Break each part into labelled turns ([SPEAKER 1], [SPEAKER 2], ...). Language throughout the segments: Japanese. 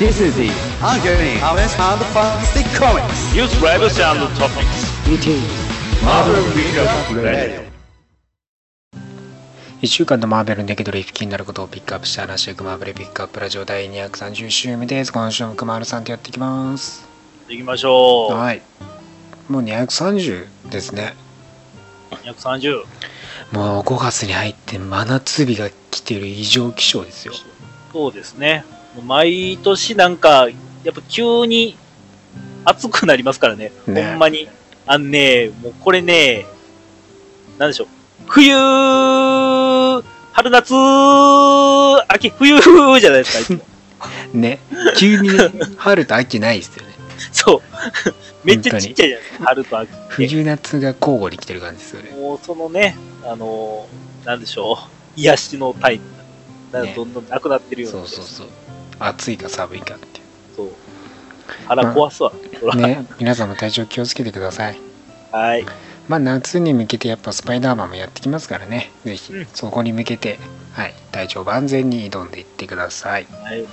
[SPEAKER 1] This is the ongoing Harvest and Fantastic Comics.
[SPEAKER 2] News Rivals and Topics.
[SPEAKER 1] It is Marvel Pickup Radio.
[SPEAKER 3] 1週間のマーベルの出来取り気になることをピックアップした話していくマーベルピックアップラジオ第230週目です。今週も熊丸さんとやっていきます。
[SPEAKER 2] 行きましょう。
[SPEAKER 3] はい。もう230ですね。
[SPEAKER 2] 230。
[SPEAKER 3] もう5月に入って真夏日が来てる異常気象ですよ。
[SPEAKER 2] そうですね。毎年なんか、やっぱ急に暑くなりますからね。
[SPEAKER 3] ね
[SPEAKER 2] ほんまに。あのね、もうこれね、なんでしょう。冬、春夏、秋、冬じゃないですかいつも。
[SPEAKER 3] ね。急にね春と秋ないですよね。
[SPEAKER 2] そう。めっちゃちっちゃいじゃないですか、春と秋。
[SPEAKER 3] 冬夏が交互に来てる感じですよね。
[SPEAKER 2] もうそのね、あのーなんでしょう。癒しのタイプが
[SPEAKER 3] ね
[SPEAKER 2] どんどんなくなってるような
[SPEAKER 3] そうそうそう。暑いか寒いかってい
[SPEAKER 2] そう。腹壊すわ。そら
[SPEAKER 3] う。ね。皆さんも体調気をつけてください。
[SPEAKER 2] はい。
[SPEAKER 3] まあ夏に向けてやっぱスパイダーマンもやってきますからね。ぜひ
[SPEAKER 2] うん
[SPEAKER 3] そこに向けて、はい、体調万全に挑んでいってください。
[SPEAKER 2] はい。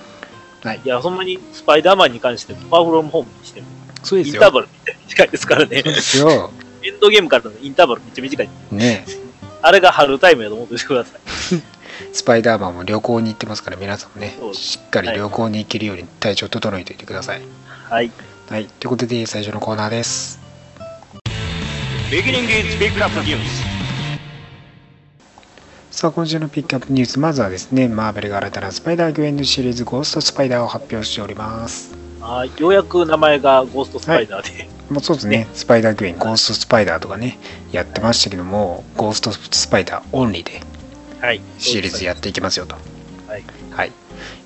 [SPEAKER 3] はい
[SPEAKER 2] い。や、ほんまにスパイダーマンに関しても、パワフルホームにしても、
[SPEAKER 3] そうですよ。
[SPEAKER 2] インターバルめっちゃ短いですからね
[SPEAKER 3] そう。ですよ。
[SPEAKER 2] エンドゲームからのインターバルめっちゃ短い。
[SPEAKER 3] ね
[SPEAKER 2] あれが春タイムやと思っててください。
[SPEAKER 3] スパイダーマンも旅行に行ってますから皆さんもねしっかり旅行に行けるように体調整えておいてください。
[SPEAKER 2] はい。
[SPEAKER 3] はい。ということで最初のコーナーです。
[SPEAKER 2] Beginning is Pick Up News。
[SPEAKER 3] さあ今週のピックアップニュースまずはですねマーベルが新たなスパイダーグエンドシリーズゴーストスパイダーを発表しております。
[SPEAKER 2] はい。ようやく名前がゴーストスパイダーで、
[SPEAKER 3] もうそうですねスパイダーグエンゴーストスパイダーとかねやってましたけどもゴーストスパイダーオンリーで
[SPEAKER 2] はい。
[SPEAKER 3] シリーズやっていきますよと。
[SPEAKER 2] はい。
[SPEAKER 3] はい。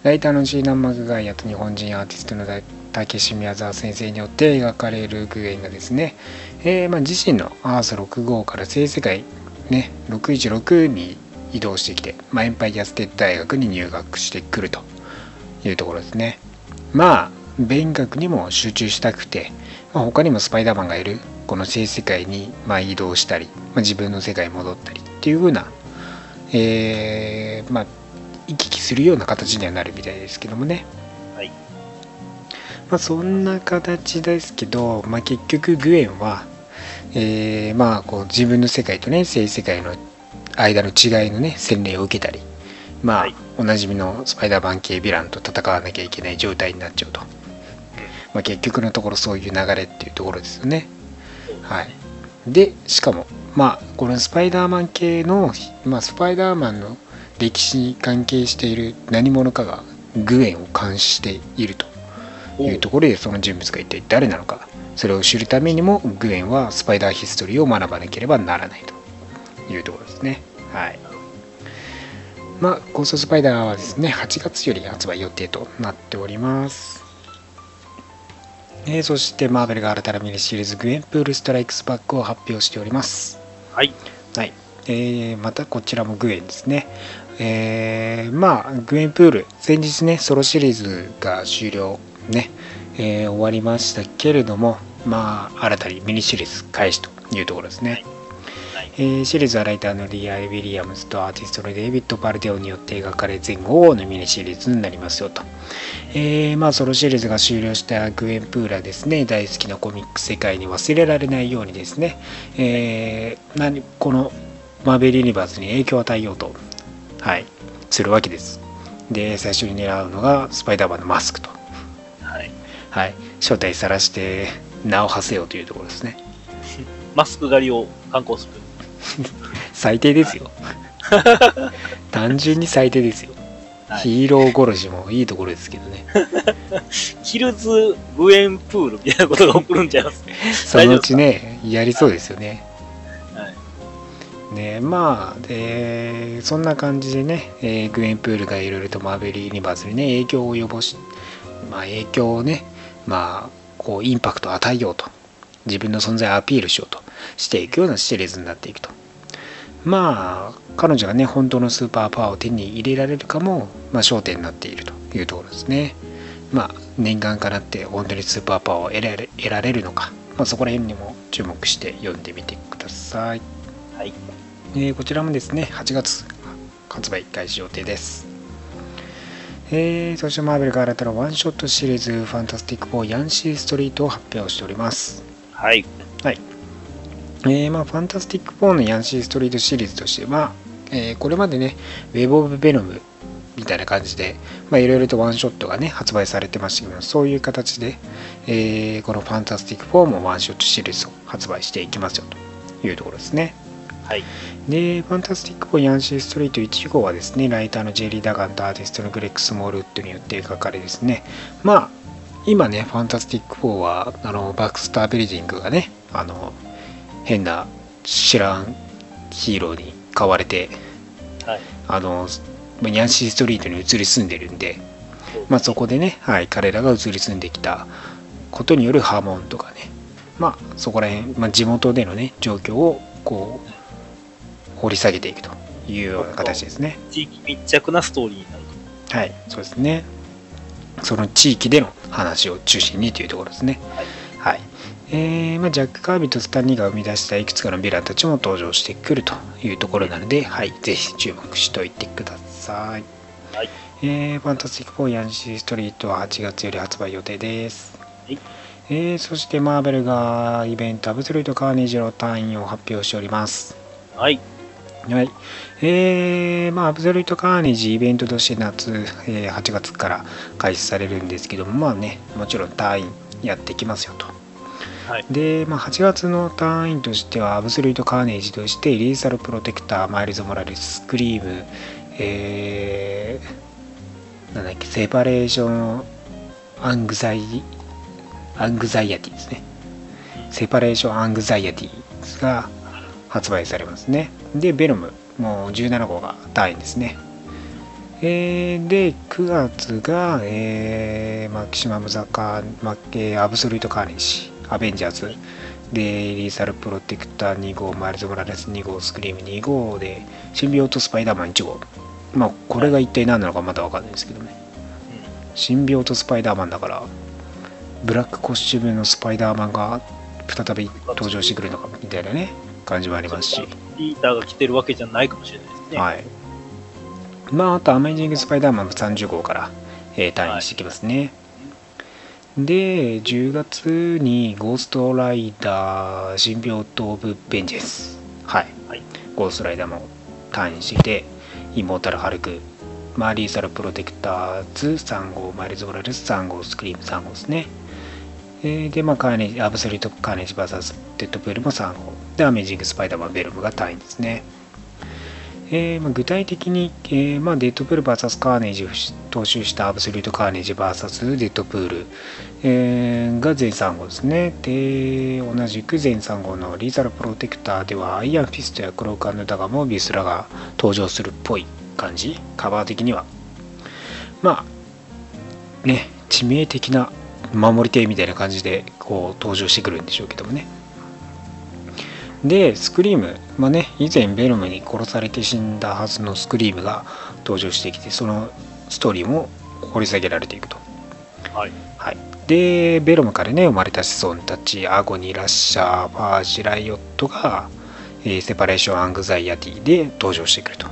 [SPEAKER 3] ライターのシーナン・マグガイアと日本人アーティストのタケシ・ミヤザワ先生によって描かれるグエンがですね、えーまあ、自身のアース65から正史世界、ね、616に移動してきて、まあ、エンパイアステート大学に入学してくるというところですね。まあ勉学にも集中したくて、まあ、他にもスパイダーマンがいるこの正世界にまあ移動したり、まあ、自分の世界に戻ったりっていう風な、えーまあ行き来するような形にはなるみたいですけどもね。
[SPEAKER 2] はい。
[SPEAKER 3] まあそんな形ですけど、まあ、結局グエンは、えーまあこう自分の世界とね正世界の間の違いのね洗礼を受けたりまあ、
[SPEAKER 2] はい
[SPEAKER 3] おなじみのスパイダーマン系ヴィランと戦わなきゃいけない状態になっちゃうと、まあ、結局のところそういう流れっていうところですよね。はい、でしかもまあこのスパイダーマン系の、まあ、スパイダーマンの歴史に関係している何者かがグエンを監視しているというところでその人物が一体誰なのかそれを知るためにもグエンはスパイダーヒストリーを学ばなければならないというところですね。はい。まあ、ゴーストスパイダーはですね、8月より発売予定となっております。えーそして、マーベルが新たなミニシリーズ、グエンプールストライクスバックを発表しております。
[SPEAKER 2] はい。
[SPEAKER 3] はい。えーまたこちらもグエンですね。えーまあ、グエンプール、先日ね、ソロシリーズが終了、ね、えー終わりましたけれども、まあ、新たにミニシリーズ開始というところですね。
[SPEAKER 2] はい。
[SPEAKER 3] えーシリーズはライターのリア・ウィリアムズとアーティストのデイビッド・バルデオによって描かれ全5号のミニシリーズになりますよと。えーまあソロシリーズが終了したグエン・プーラですね大好きなコミック世界に忘れられないようにですね、えー何このマーベル・ユニバースに影響を与えようと、はい、するわけです。で最初に狙うのがスパイダーマンのマスクと、
[SPEAKER 2] はい。
[SPEAKER 3] はい、正体さらして名を馳せようというところですね。
[SPEAKER 2] マスク狩りを観光する。
[SPEAKER 3] 最低ですよ。単純に最低ですよ、
[SPEAKER 2] はい。
[SPEAKER 3] ヒーロー殺しもいいところですけどね。
[SPEAKER 2] ヒルズ・グエンプールみたいなことが起こるんちゃいます？
[SPEAKER 3] そのうちねやりそうですよね。
[SPEAKER 2] はい。
[SPEAKER 3] ねまあでそんな感じでね、えーグエンプールがいろいろとマーベル・ユニバースにね影響を及ぼしまあ影響をねまあこうインパクトを与えようと。自分の存在をアピールしようとしていくようなシリーズになっていくとまあ彼女がね本当のスーパーパワーを手に入れられるかも、まあ、焦点になっているというところですねまあ念願かなって本当にスーパーパワーを得られ得られるのか、まあ、そこら辺にも注目して読んでみてください
[SPEAKER 2] はい。
[SPEAKER 3] えーこちらもですね8月発売開始予定です、えー、そしてマーベルが新たなワンショットシリーズファンタスティック4ヤンシーストリートを発表しております。
[SPEAKER 2] はい。
[SPEAKER 3] えーまあ、ファンタスティック4のヤンシーストリートシリーズとしては、えーこれまでね、ウェブ・オブ・ベノムみたいな感じで、まあ、いろいろとワンショットがね、発売されてましたけど、そういう形で、えーこのファンタスティック4もワンショットシリーズを発売していきますよというところですね。
[SPEAKER 2] はい。
[SPEAKER 3] で、ファンタスティック4ヤンシーストリート1号はですね、ライターのジェリー・ダガンとアーティストのグレッグ・スモールウッドによって描かれですね、まあ、今ね、ファンタスティック4は、あの、バックスター・ビルディングがね、あの、変な知らんヒーローに買われて、
[SPEAKER 2] はい。
[SPEAKER 3] あの、まあヤンシーストリートに移り住んでるんで、まあ、そこでね、はい、彼らが移り住んできたことによる波紋とかね、まあ、そこら辺、まあ、地元でのね、状況を、こう、掘り下げていくというような形ですね。
[SPEAKER 2] 地域密着なストーリーになる
[SPEAKER 3] はい、そうですね。その地域での話を中心にというところですね。はい。えーまあ、ジャック・カービィとスタンリーが生み出したいくつかのヴィランたちも登場してくるというところなので、はい、ぜひ注目しておいてください。
[SPEAKER 2] はい。
[SPEAKER 3] えーファンタスティック4ヤンシーストリートは8月より発売予定です。
[SPEAKER 2] はい
[SPEAKER 3] えーそしてマーベルがイベントアブソルートカーネージの単位を発表しております。
[SPEAKER 2] と。はい。
[SPEAKER 3] はい。えー、まあ、アブソルートカーネージイベントとして夏、えー8月から開始されるんですけども、まあね、もちろん単位やってきますよと。で、まあ、8月の単位としては、アブソルートカーネージとして、リーサルプロテクター、マイルズ・モラレス、スクリーム、えー、なんだっけ、セパレーション、アングザイ、アングザイアティですね。セパレーション・アングザイアティが発売されますね。で、ベノム、もう17号がタイインですね。えーで、9月が、えーマキシマム・ザ・カー、マえーアブソルート・カーネージ、アベンジャーズ、で、リーサル・プロテクター2号、マイルズ・モラレス2号、スクリーム2号で、シンビオート・スパイダーマン1号。まあ、これが一体何なのかまだわかんないですけどね。シンビオート・スパイダーマンだから、ブラックコスチュームのスパイダーマンが再び登場してくるのかみたいなね、感じもありますし。
[SPEAKER 2] リーターが来てるわけじゃないかもしれないですね。
[SPEAKER 3] はい。まあ、あと、アメイジング・スパイダーマンも30号から、えータイインしてきますね。で、10月にゴーストライダー、シンビオブ・ベンジェンス。はい。
[SPEAKER 2] はい
[SPEAKER 3] ゴーストライダーもタイインしてきて、イモータル・ハルク、まあリーサル・プロテクターズ3号、マイルズ・モラレス3号、スクリーム3号ですね。えーで、まあ、カーネージ、アブソリュート・カーネージ VS デッドプールも3号。で、アメージング・スパイダーマン・ベノムがタイインですね。えーまあ、具体的に、えーまあ、デッドプール VS カーネージを踏襲したアブソリュートカーネージ VS デッドプール、えーが全3号ですね。で、同じく全3号のリーサルプロテクターではアイアンフィストやクローク・ダガー、モービウスらが登場するっぽい感じ、カバー的には。まあ、ね、致命的な守り手みたいな感じでこう登場してくるんでしょうけどもね。で、スクリーム、まあね、以前ベノムに殺されて死んだはずのスクリームが登場してきて、そのストーリーも掘り下げられていくと。
[SPEAKER 2] はい。
[SPEAKER 3] はい、で、ベロムからね、生まれた子孫たち、アゴニ、ラッシャー、ファージ、ライオットが、えーセパレーション・アングザイアティで登場してくると。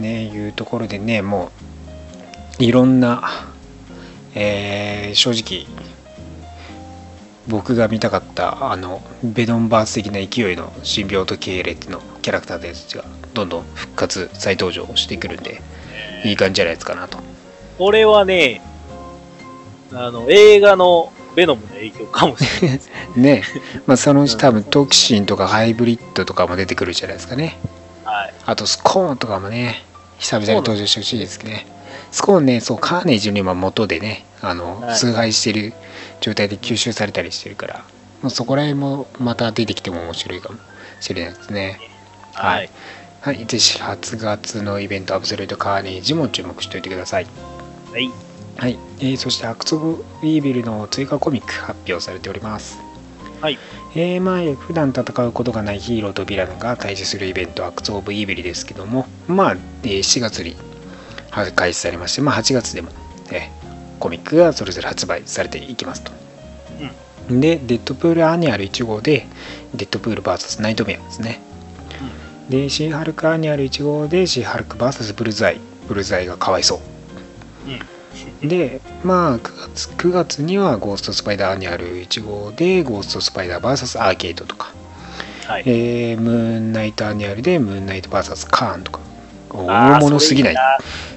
[SPEAKER 3] ね、いうところでね、もう、いろんな、えー正直、僕が見たかった、あの、ベノンバース的な勢いのシンビオート系列のキャラクターたちが、どんどん復活、再登場してくるんで、いい感じじゃないですかなと。
[SPEAKER 2] これはね、あの、映画のベノムの影響かもしれない。
[SPEAKER 3] ねまあそのうち多分トキシンとかハイブリッドとかも出てくるじゃないですかね
[SPEAKER 2] はい。
[SPEAKER 3] あとスコーンとかもね久々に登場してほしいですねスコーンねそうカーネージの今元でねあの、
[SPEAKER 2] はい
[SPEAKER 3] 崇拝してる状態で吸収されたりしてるからもうそこら辺もまた出てきても面白いかもしれないですね
[SPEAKER 2] はい。
[SPEAKER 3] はいぜひ8月のイベントアブソルートカーネージも注目しておいてください
[SPEAKER 2] はい。
[SPEAKER 3] はい、えーそしてアクツ・オブ・イービルの追加コミック発表されております。
[SPEAKER 2] はい。
[SPEAKER 3] えー、まあ、普段戦うことがないヒーローとヴィランが対峙するイベント、アクツ・オブ・イービルですけども、まあ、えー7月にはい開始されまして、まあ、8月でも、えーコミックがそれぞれ発売されていきますと。で、デッドプールアニュアル1号で、デッドプール VS ナイトメアですね。で、シーハルクアニュアル1号で、シーハルク VS ブルズアイ。ブルズアイがかわいそう。でまあ9月 ,9 月にはゴーストスパイダーアニュアル1号でゴーストスパイダー VS アーケードとか、
[SPEAKER 2] はい。
[SPEAKER 3] えームーンナイトアニュアルでムーンナイト VS カーンとか大物すぎない？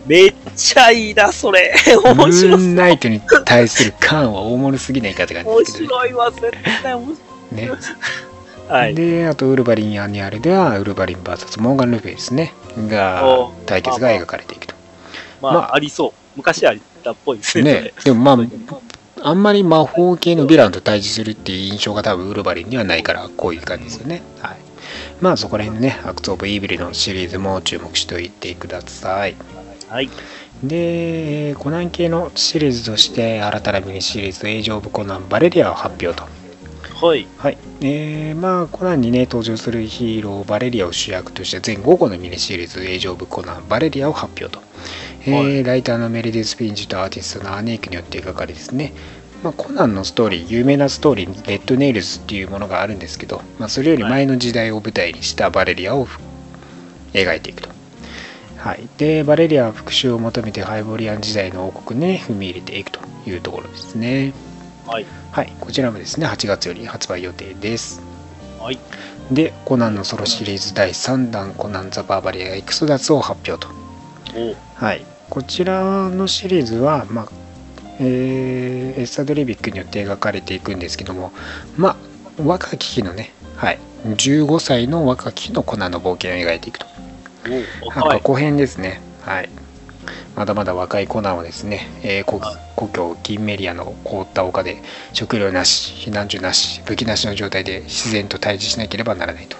[SPEAKER 2] めっちゃいいな、それ。
[SPEAKER 3] ム
[SPEAKER 2] 面白そう。
[SPEAKER 3] ーンナイトに対するカーンは大物すぎないかって感じ
[SPEAKER 2] 面
[SPEAKER 3] ですけど
[SPEAKER 2] 白いわ、絶対面
[SPEAKER 3] ね
[SPEAKER 2] 白い。はい。
[SPEAKER 3] であとウルヴァリンアニュアルではウルヴァリン VS モーガン・ルフェですねが
[SPEAKER 2] お
[SPEAKER 3] 対決が描かれていくと
[SPEAKER 2] まあ、
[SPEAKER 3] まあ
[SPEAKER 2] ありそう。昔あったっぽいですね。
[SPEAKER 3] ねでもまあ あんまり魔法系のヴィランと対峙するっていう印象が多分ウルヴァリンにはないからこういう感じですよねはいまあそこら辺のねアクツ・オブ・イービルのシリーズも注目しておいてください。
[SPEAKER 2] はい。
[SPEAKER 3] でえーコナン系のシリーズとして新たなミニシリーズ「エイジ・オブ・コナン・バレリア」を発表と
[SPEAKER 2] はい。
[SPEAKER 3] はい、えーまあコナンにね登場するヒーローバレリアを主役として全5個のミニシリーズ「エイジ・オブ・コナン・バレリア」を発表と、えー
[SPEAKER 2] はい
[SPEAKER 3] ライターのメリディス・ピンジとアーティストのアネークによって描かれですね、まあ、コナンのストーリー有名なストーリーレッドネイルズっていうものがあるんですけど、まあ、それより前の時代を舞台にしたバレリアを描いていくとはい、でバレリアは復讐を求めてハイボリアン時代の王国に踏み入れていくというところですね
[SPEAKER 2] はい。
[SPEAKER 3] はい、こちらもですね、8月より発売予定です。
[SPEAKER 2] はい。
[SPEAKER 3] で、コナンのソロシリーズ第3弾、コナンザ・バーバリア・エクソダスを発表と。
[SPEAKER 2] お
[SPEAKER 3] はい、こちらのシリーズは、まあえーエスタドリビックによって描かれていくんですけども、まあ、若き日のね、はい、15歳の若き日のコナンの冒険を描いていくと。なんか後編ですね。はい。まだまだ若いコナンはですね、えー故
[SPEAKER 2] はい
[SPEAKER 3] 故郷キンメリアの凍った丘で食料なし、避難所なし、武器なしの状態で自然と対峙しなければならないと。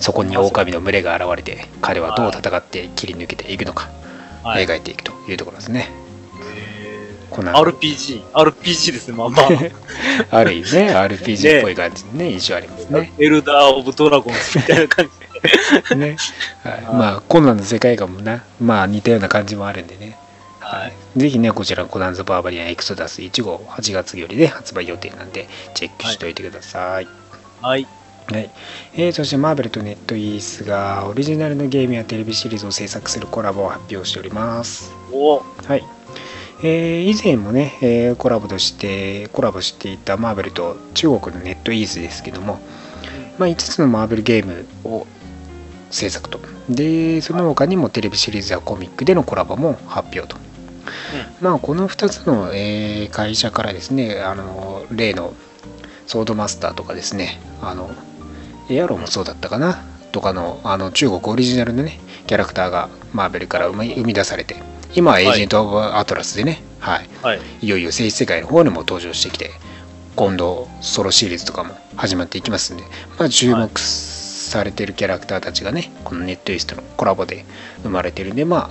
[SPEAKER 3] そこに狼の群れが現れて、彼はどう戦って切り抜けていくのか、
[SPEAKER 2] はい。
[SPEAKER 3] 描いていくというところですね。
[SPEAKER 2] え
[SPEAKER 3] コナン。
[SPEAKER 2] ー RPG。RPG ですね、まあまあ。
[SPEAKER 3] ある意味ね、RPG っぽい感じでね、印象ありますね。
[SPEAKER 2] エルダー・オブ・ドラゴンズみたいな感じで。
[SPEAKER 3] ねはい、まあ、コナンの世界観もな、まあ似たような感じもあるんでね。
[SPEAKER 2] はい。
[SPEAKER 3] ぜひね、こちら、コナンザ・バーバリアン・エクソダス1号、8月よりで発売予定なんで、チェックしておいてください。
[SPEAKER 2] はい。
[SPEAKER 3] はいえーそして、マーベルとネットイースがオリジナルのゲームやテレビシリーズを制作するコラボを発表しております。
[SPEAKER 2] お
[SPEAKER 3] はいえー以前もね、えーコラボとして、コラボしていたマーベルと中国のネットイースですけども、まあ、5つのマーベルゲームを制作と。で、その他にもテレビシリーズやコミックでのコラボも発表と。まあ、この2つの、えー会社からですね、あの例のソードマスターとかですね、あのエアロもそうだったかなとかのあの中国オリジナルのね、キャラクターがマーベルから生み出されて、今はエージェント・オブ・アトラスでね、はい、
[SPEAKER 2] はい。
[SPEAKER 3] いよいよ聖世界の方にも登場してきて、今度ソロシリーズとかも始まっていきますんで、まあ、注目されてるキャラクターたちがね、このネットイースとのコラボで生まれてるんで、まあ、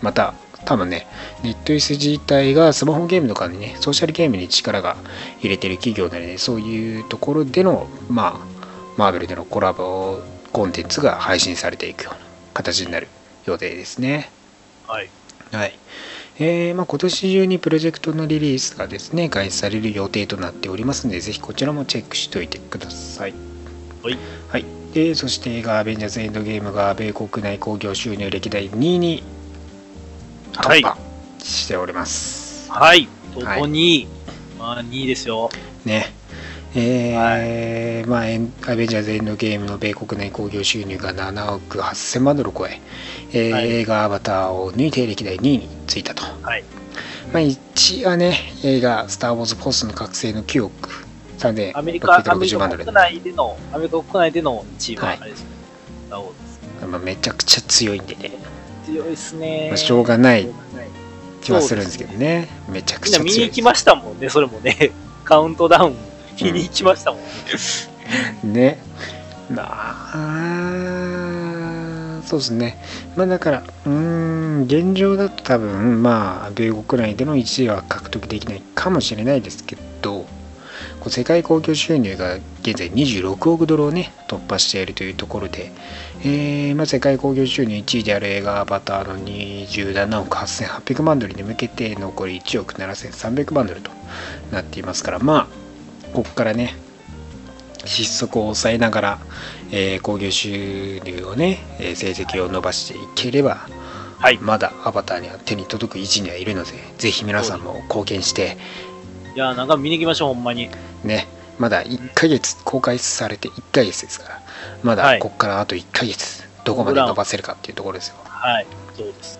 [SPEAKER 3] また多分ね、ネットイース自体がスマホゲームとかにね、ソーシャルゲームに力が入れてる企業なので、そういうところでの、まあ、マーベルでのコラボコンテンツが配信されていくような形になる予定ですね。
[SPEAKER 2] はい。
[SPEAKER 3] はい。えーまあ、今年中にプロジェクトのリリースがですね、開始される予定となっておりますので、ぜひこちらもチェックしておいてください。
[SPEAKER 2] はい。
[SPEAKER 3] はい。で、そして映画アベンジャーズエンドゲームが米国内興行収入歴代2位に
[SPEAKER 2] はい
[SPEAKER 3] 突破しております。
[SPEAKER 2] はい。ここに、まあ、2位ですよ。
[SPEAKER 3] ね。えーまあ、エンアベンジャーズエンドゲームの米国内興行収入が7億8000万ドルを超ええー
[SPEAKER 2] はい
[SPEAKER 3] 映画アバターを抜いて歴代2位についたと。
[SPEAKER 2] はい。
[SPEAKER 3] まあ、1位はね、映画、スター・ウォーズ・フォースの覚醒の9億
[SPEAKER 2] アメリカ、アメリ
[SPEAKER 3] 3660
[SPEAKER 2] カ
[SPEAKER 3] 万ドル
[SPEAKER 2] 国。内での、アメリカ国内での1位は
[SPEAKER 3] はい
[SPEAKER 2] あれですね。ラオウです。
[SPEAKER 3] まあ、めちゃくちゃ強いんでね、
[SPEAKER 2] 強いですね。
[SPEAKER 3] まあ、しょうがない気はするんですけどね、めちゃく
[SPEAKER 2] みん
[SPEAKER 3] ちゃ強い
[SPEAKER 2] な見に行きましたもんね、それもね。カウントダウン見に行きましたもんね。
[SPEAKER 3] ね。まあ、そうですね。まあだから、うーん、現状だと多分、まあ、米国内での1位は獲得できないかもしれないですけど、こう世界興行収入が現在26億ドルをね、突破しているというところで、えーまあ、世界興行収入1位である映画アバターの27億8800万ドルに向けて残り1億7300万ドルとなっていますから、まあ、ここからね、失速を抑えながら、えー興行収入をね、えー成績を伸ばしていければ、
[SPEAKER 2] はい。
[SPEAKER 3] まだアバターには手に届く位置にはいるので、ぜひ皆さんも貢献して、
[SPEAKER 2] いやー、なんか見に行きましょう、ほんまに。
[SPEAKER 3] ね、まだ1ヶ月、公開されて1ヶ月ですから、まだ
[SPEAKER 2] はい
[SPEAKER 3] ここからあと1ヶ月、どこまで伸ばせるかっていうところですよ。
[SPEAKER 2] はい。そうです。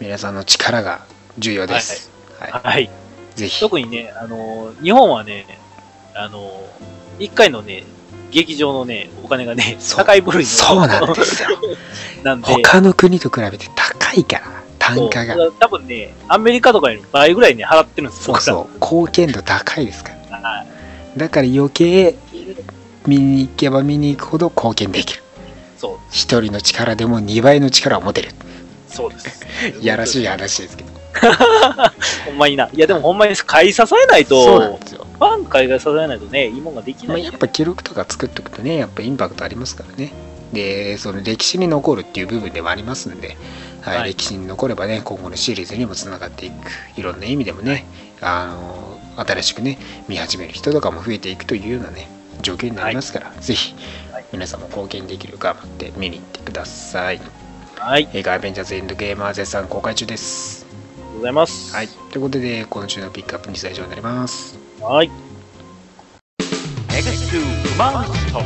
[SPEAKER 3] 皆さんの力が重要です。はい。
[SPEAKER 2] はい。
[SPEAKER 3] ぜひ。
[SPEAKER 2] 特にね、あのー日本はね、あのー、1回のね、劇場のね、お金がね、高い部類の。
[SPEAKER 3] そうなんですよ。
[SPEAKER 2] なんで、
[SPEAKER 3] 他の国と比べて高いから、単価が。
[SPEAKER 2] 多分ね、アメリカとかより倍ぐらいね、払ってるんですよ。
[SPEAKER 3] そうそう、貢献度高いですから。
[SPEAKER 2] 僕らはい。
[SPEAKER 3] だから余計見に行けば見に行くほど貢献できる。
[SPEAKER 2] そう、
[SPEAKER 3] 一人の力でも2倍の力を持てる。
[SPEAKER 2] そうです。
[SPEAKER 3] い やらしい話ですけど。
[SPEAKER 2] ほんまにな。いや、でもほんまに買い支えない
[SPEAKER 3] そうなん
[SPEAKER 2] と、
[SPEAKER 3] ですよ。
[SPEAKER 2] ファン買い支えないとね、いいもんができ
[SPEAKER 3] まあ、
[SPEAKER 2] ない。
[SPEAKER 3] やっぱ記録とか作っておくとね、やっぱインパクトありますからね。で、その歴史に残るっていう部分でもありますんで、はい
[SPEAKER 2] はい
[SPEAKER 3] 歴史に残ればね、今後のシリーズにもつながっていく、いろんな意味でもね、あの新しくね、見始める人とかも増えていくというようなね、状況になりますから、ぜひ
[SPEAKER 2] はい
[SPEAKER 3] 皆さんも貢献できる頑張って見に行ってください。
[SPEAKER 2] はい。
[SPEAKER 3] 映画アベンジャーズエンドゲームは絶賛公開中です。
[SPEAKER 2] ございます。
[SPEAKER 3] はい。ということで、今週のピックアップに以上になります。
[SPEAKER 2] はい。
[SPEAKER 1] X2 Monster.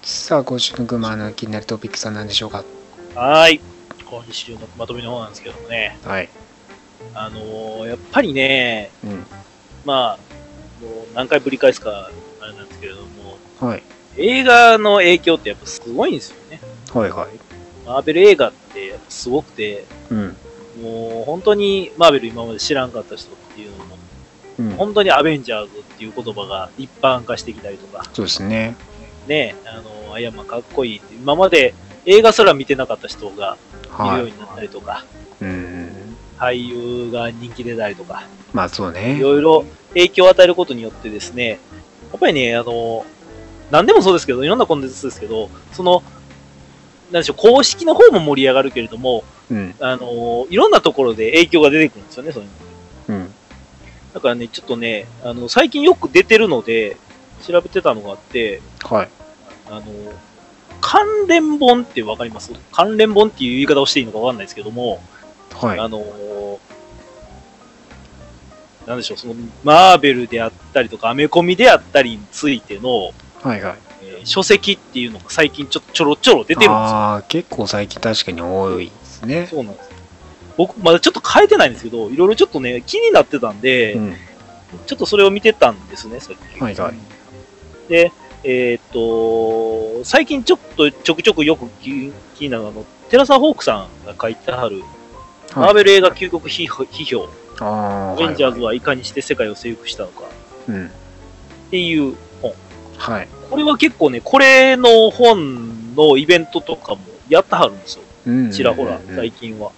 [SPEAKER 3] さあ、今週のグマの気になるトピックさんなんでしょうか？
[SPEAKER 2] はい。今週のまとめの方なんですけどもね、
[SPEAKER 3] はい。
[SPEAKER 2] あのーやっぱりね、
[SPEAKER 3] うん。
[SPEAKER 2] まあ、もう何回ぶり返すか、あれなんですけれども、
[SPEAKER 3] はい。
[SPEAKER 2] 映画の影響ってやっぱすごいんですよね。
[SPEAKER 3] はいはい。
[SPEAKER 2] マーベル映画ってやっぱすごくて、
[SPEAKER 3] うん。
[SPEAKER 2] もう本当にマーベル今まで知らんかった人っていうのも、
[SPEAKER 3] うん。
[SPEAKER 2] 本当にアベンジャーズっていう言葉が一般化してきたりとか、
[SPEAKER 3] そうですね。
[SPEAKER 2] ね、あの、アイアンマンかっこいいって、今まで映画すら見てなかった人が見る
[SPEAKER 3] はい。
[SPEAKER 2] ようになったりとか、
[SPEAKER 3] うん。
[SPEAKER 2] 俳優が人気出たりとか、
[SPEAKER 3] まあそうね
[SPEAKER 2] い。ろいろ影響を与えることによってですね、やっぱりね、あの、何でもそうですけど、いろんなコンテンツですけど、その、なんでしょう、公式の方も盛り上がるけれども、
[SPEAKER 3] うん。
[SPEAKER 2] あの、いろんなところで影響が出てくるんですよね、そういうの。
[SPEAKER 3] うん。
[SPEAKER 2] だからね、ちょっとね、あの、最近よく出てるので、調べてたのがあって、
[SPEAKER 3] はい。
[SPEAKER 2] あの、関連本ってわかります？関連本っていう言い方をしていいのかわかんないですけども、
[SPEAKER 3] はい。
[SPEAKER 2] あの、なんでしょう、その、マーベルであったりとか、アメコミであったりについての、
[SPEAKER 3] はいはい。
[SPEAKER 2] えー書籍っていうのが最近ちょっとちょろちょろ出てるんですよ。
[SPEAKER 3] ああ、結構最近確かに多いですね。
[SPEAKER 2] そうなんです。僕、まだちょっと変えてないんですけど、いろいろちょっとね、気になってたんで、
[SPEAKER 3] うん。
[SPEAKER 2] ちょっとそれを見てたんですね、さっき。
[SPEAKER 3] はいはい
[SPEAKER 2] で、えーっと、最近ちょっとちょくちょくよく気気になるのは、テラサ・ホークさんが書いてある、マーベル映画究極批評、批評
[SPEAKER 3] ああ、
[SPEAKER 2] アベンジャーズ
[SPEAKER 3] は
[SPEAKER 2] はいかにして世界を征服したのか
[SPEAKER 3] いはい。うん。
[SPEAKER 2] っていう本。
[SPEAKER 3] はい。
[SPEAKER 2] これは結構ね、これの本のイベントとかもやったはるんですよ。
[SPEAKER 3] うん。
[SPEAKER 2] ちらほら
[SPEAKER 3] うん、うん
[SPEAKER 2] 最近は。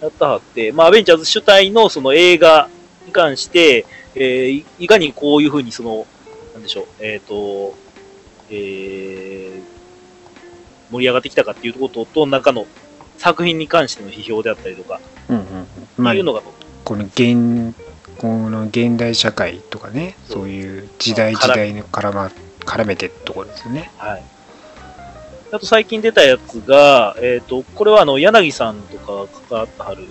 [SPEAKER 2] やったはって、まあ、アベンジャーズ主体のその映画に関して、えーいいかにこういうふうにその、なんでしょう、えっ、と、えー盛り上がってきたかっていうことと、中の作品に関しての批評であったりとか、
[SPEAKER 3] うんうんうん。まあ
[SPEAKER 2] いう、のが、
[SPEAKER 3] この現、この現代社会とかね、
[SPEAKER 2] そう
[SPEAKER 3] いう時代
[SPEAKER 2] まあ
[SPEAKER 3] 時代に絡ま、絡めてってところですよね。
[SPEAKER 2] はい。あと最近出たやつが、えっ、と、これはあの、柳さんとかが関わってはる、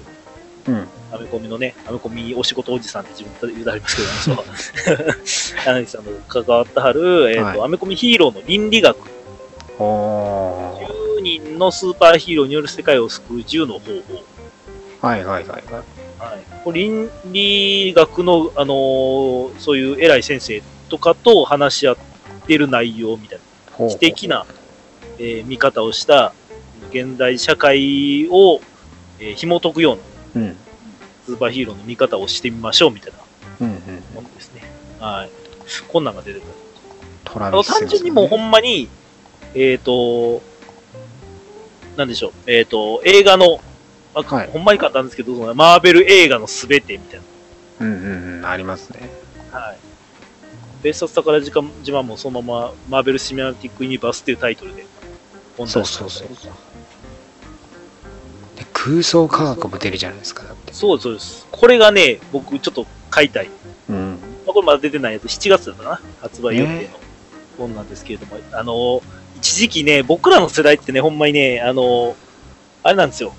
[SPEAKER 3] うん。
[SPEAKER 2] アメコミのね、アメコミお仕事おじさんって自分で言うてありますけど、そう。柳さんの関わってはる、えっ、と、
[SPEAKER 3] はい
[SPEAKER 2] アメコミヒーローの倫理学。
[SPEAKER 3] おー。
[SPEAKER 2] 10人のスーパーヒーローによる世界を救う10の方法。
[SPEAKER 3] はいはいはいはい。
[SPEAKER 2] はい。これ倫理学の、あのーそういう偉い先生とかと話し合ってる内容みたいな。知的な、えー見方をした現代社会を、えー紐解くような
[SPEAKER 3] うん。
[SPEAKER 2] スーパーヒーローの見方をしてみましょうみたいな
[SPEAKER 3] うんうん。
[SPEAKER 2] ものですね。はい。こんなんが出てくる。
[SPEAKER 3] トラスね
[SPEAKER 2] 単純にもうほんまに、えっ、と、なんでしょう、えっ、と、映画の、まあ
[SPEAKER 3] はい
[SPEAKER 2] ほんまに簡単ですけど、マーベル映画のすべてみたい
[SPEAKER 3] うんうんうん。ありますね。
[SPEAKER 2] な。はい。別冊宝島もそのまま、マーベル・シネマティック・ユニバースっていうタイトルで、本
[SPEAKER 3] そう
[SPEAKER 2] 出して
[SPEAKER 3] そう
[SPEAKER 2] ます
[SPEAKER 3] そう。で空想科学も出るじゃないですか、だって。
[SPEAKER 2] そうそうです。これがね、僕ちょっと買いたい。
[SPEAKER 3] うん。
[SPEAKER 2] まあ、これまだ出てないやつ、7月だったかな発売予定
[SPEAKER 3] ね
[SPEAKER 2] の本なんですけれども、あの、一時期ね、僕らの世代ってね、ほんまにね、あの、あれなんですよ。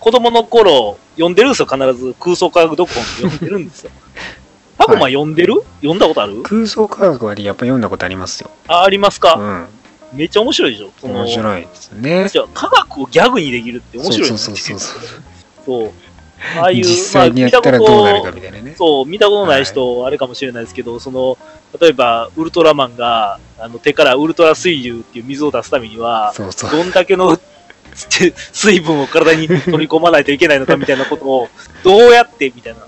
[SPEAKER 2] 子供の頃、読んでるんですよ、必ず。空想科学読本って読んでるんですよ。タコマ読んでる、読んだことある？
[SPEAKER 3] 空想科学はやっぱ読んだことありますよ。
[SPEAKER 2] あ、ありますか、
[SPEAKER 3] うん。
[SPEAKER 2] めっちゃ面白いでしょその
[SPEAKER 3] 面白いですね。
[SPEAKER 2] じゃあ科学をギャグにできるって面白い
[SPEAKER 3] そうそうそうそう。
[SPEAKER 2] そう。ああいう、
[SPEAKER 3] 実際にやったらどうなるかみたいなね。
[SPEAKER 2] そう、見たことない人、あれかもしれないですけど、その、例えば、ウルトラマンが、あの、手からウルトラ水流っていう水を出すためには、
[SPEAKER 3] そうそう。
[SPEAKER 2] どんだけの 水分を体に取り込まないといけないのかみたいなことを、どうやって、みたいな。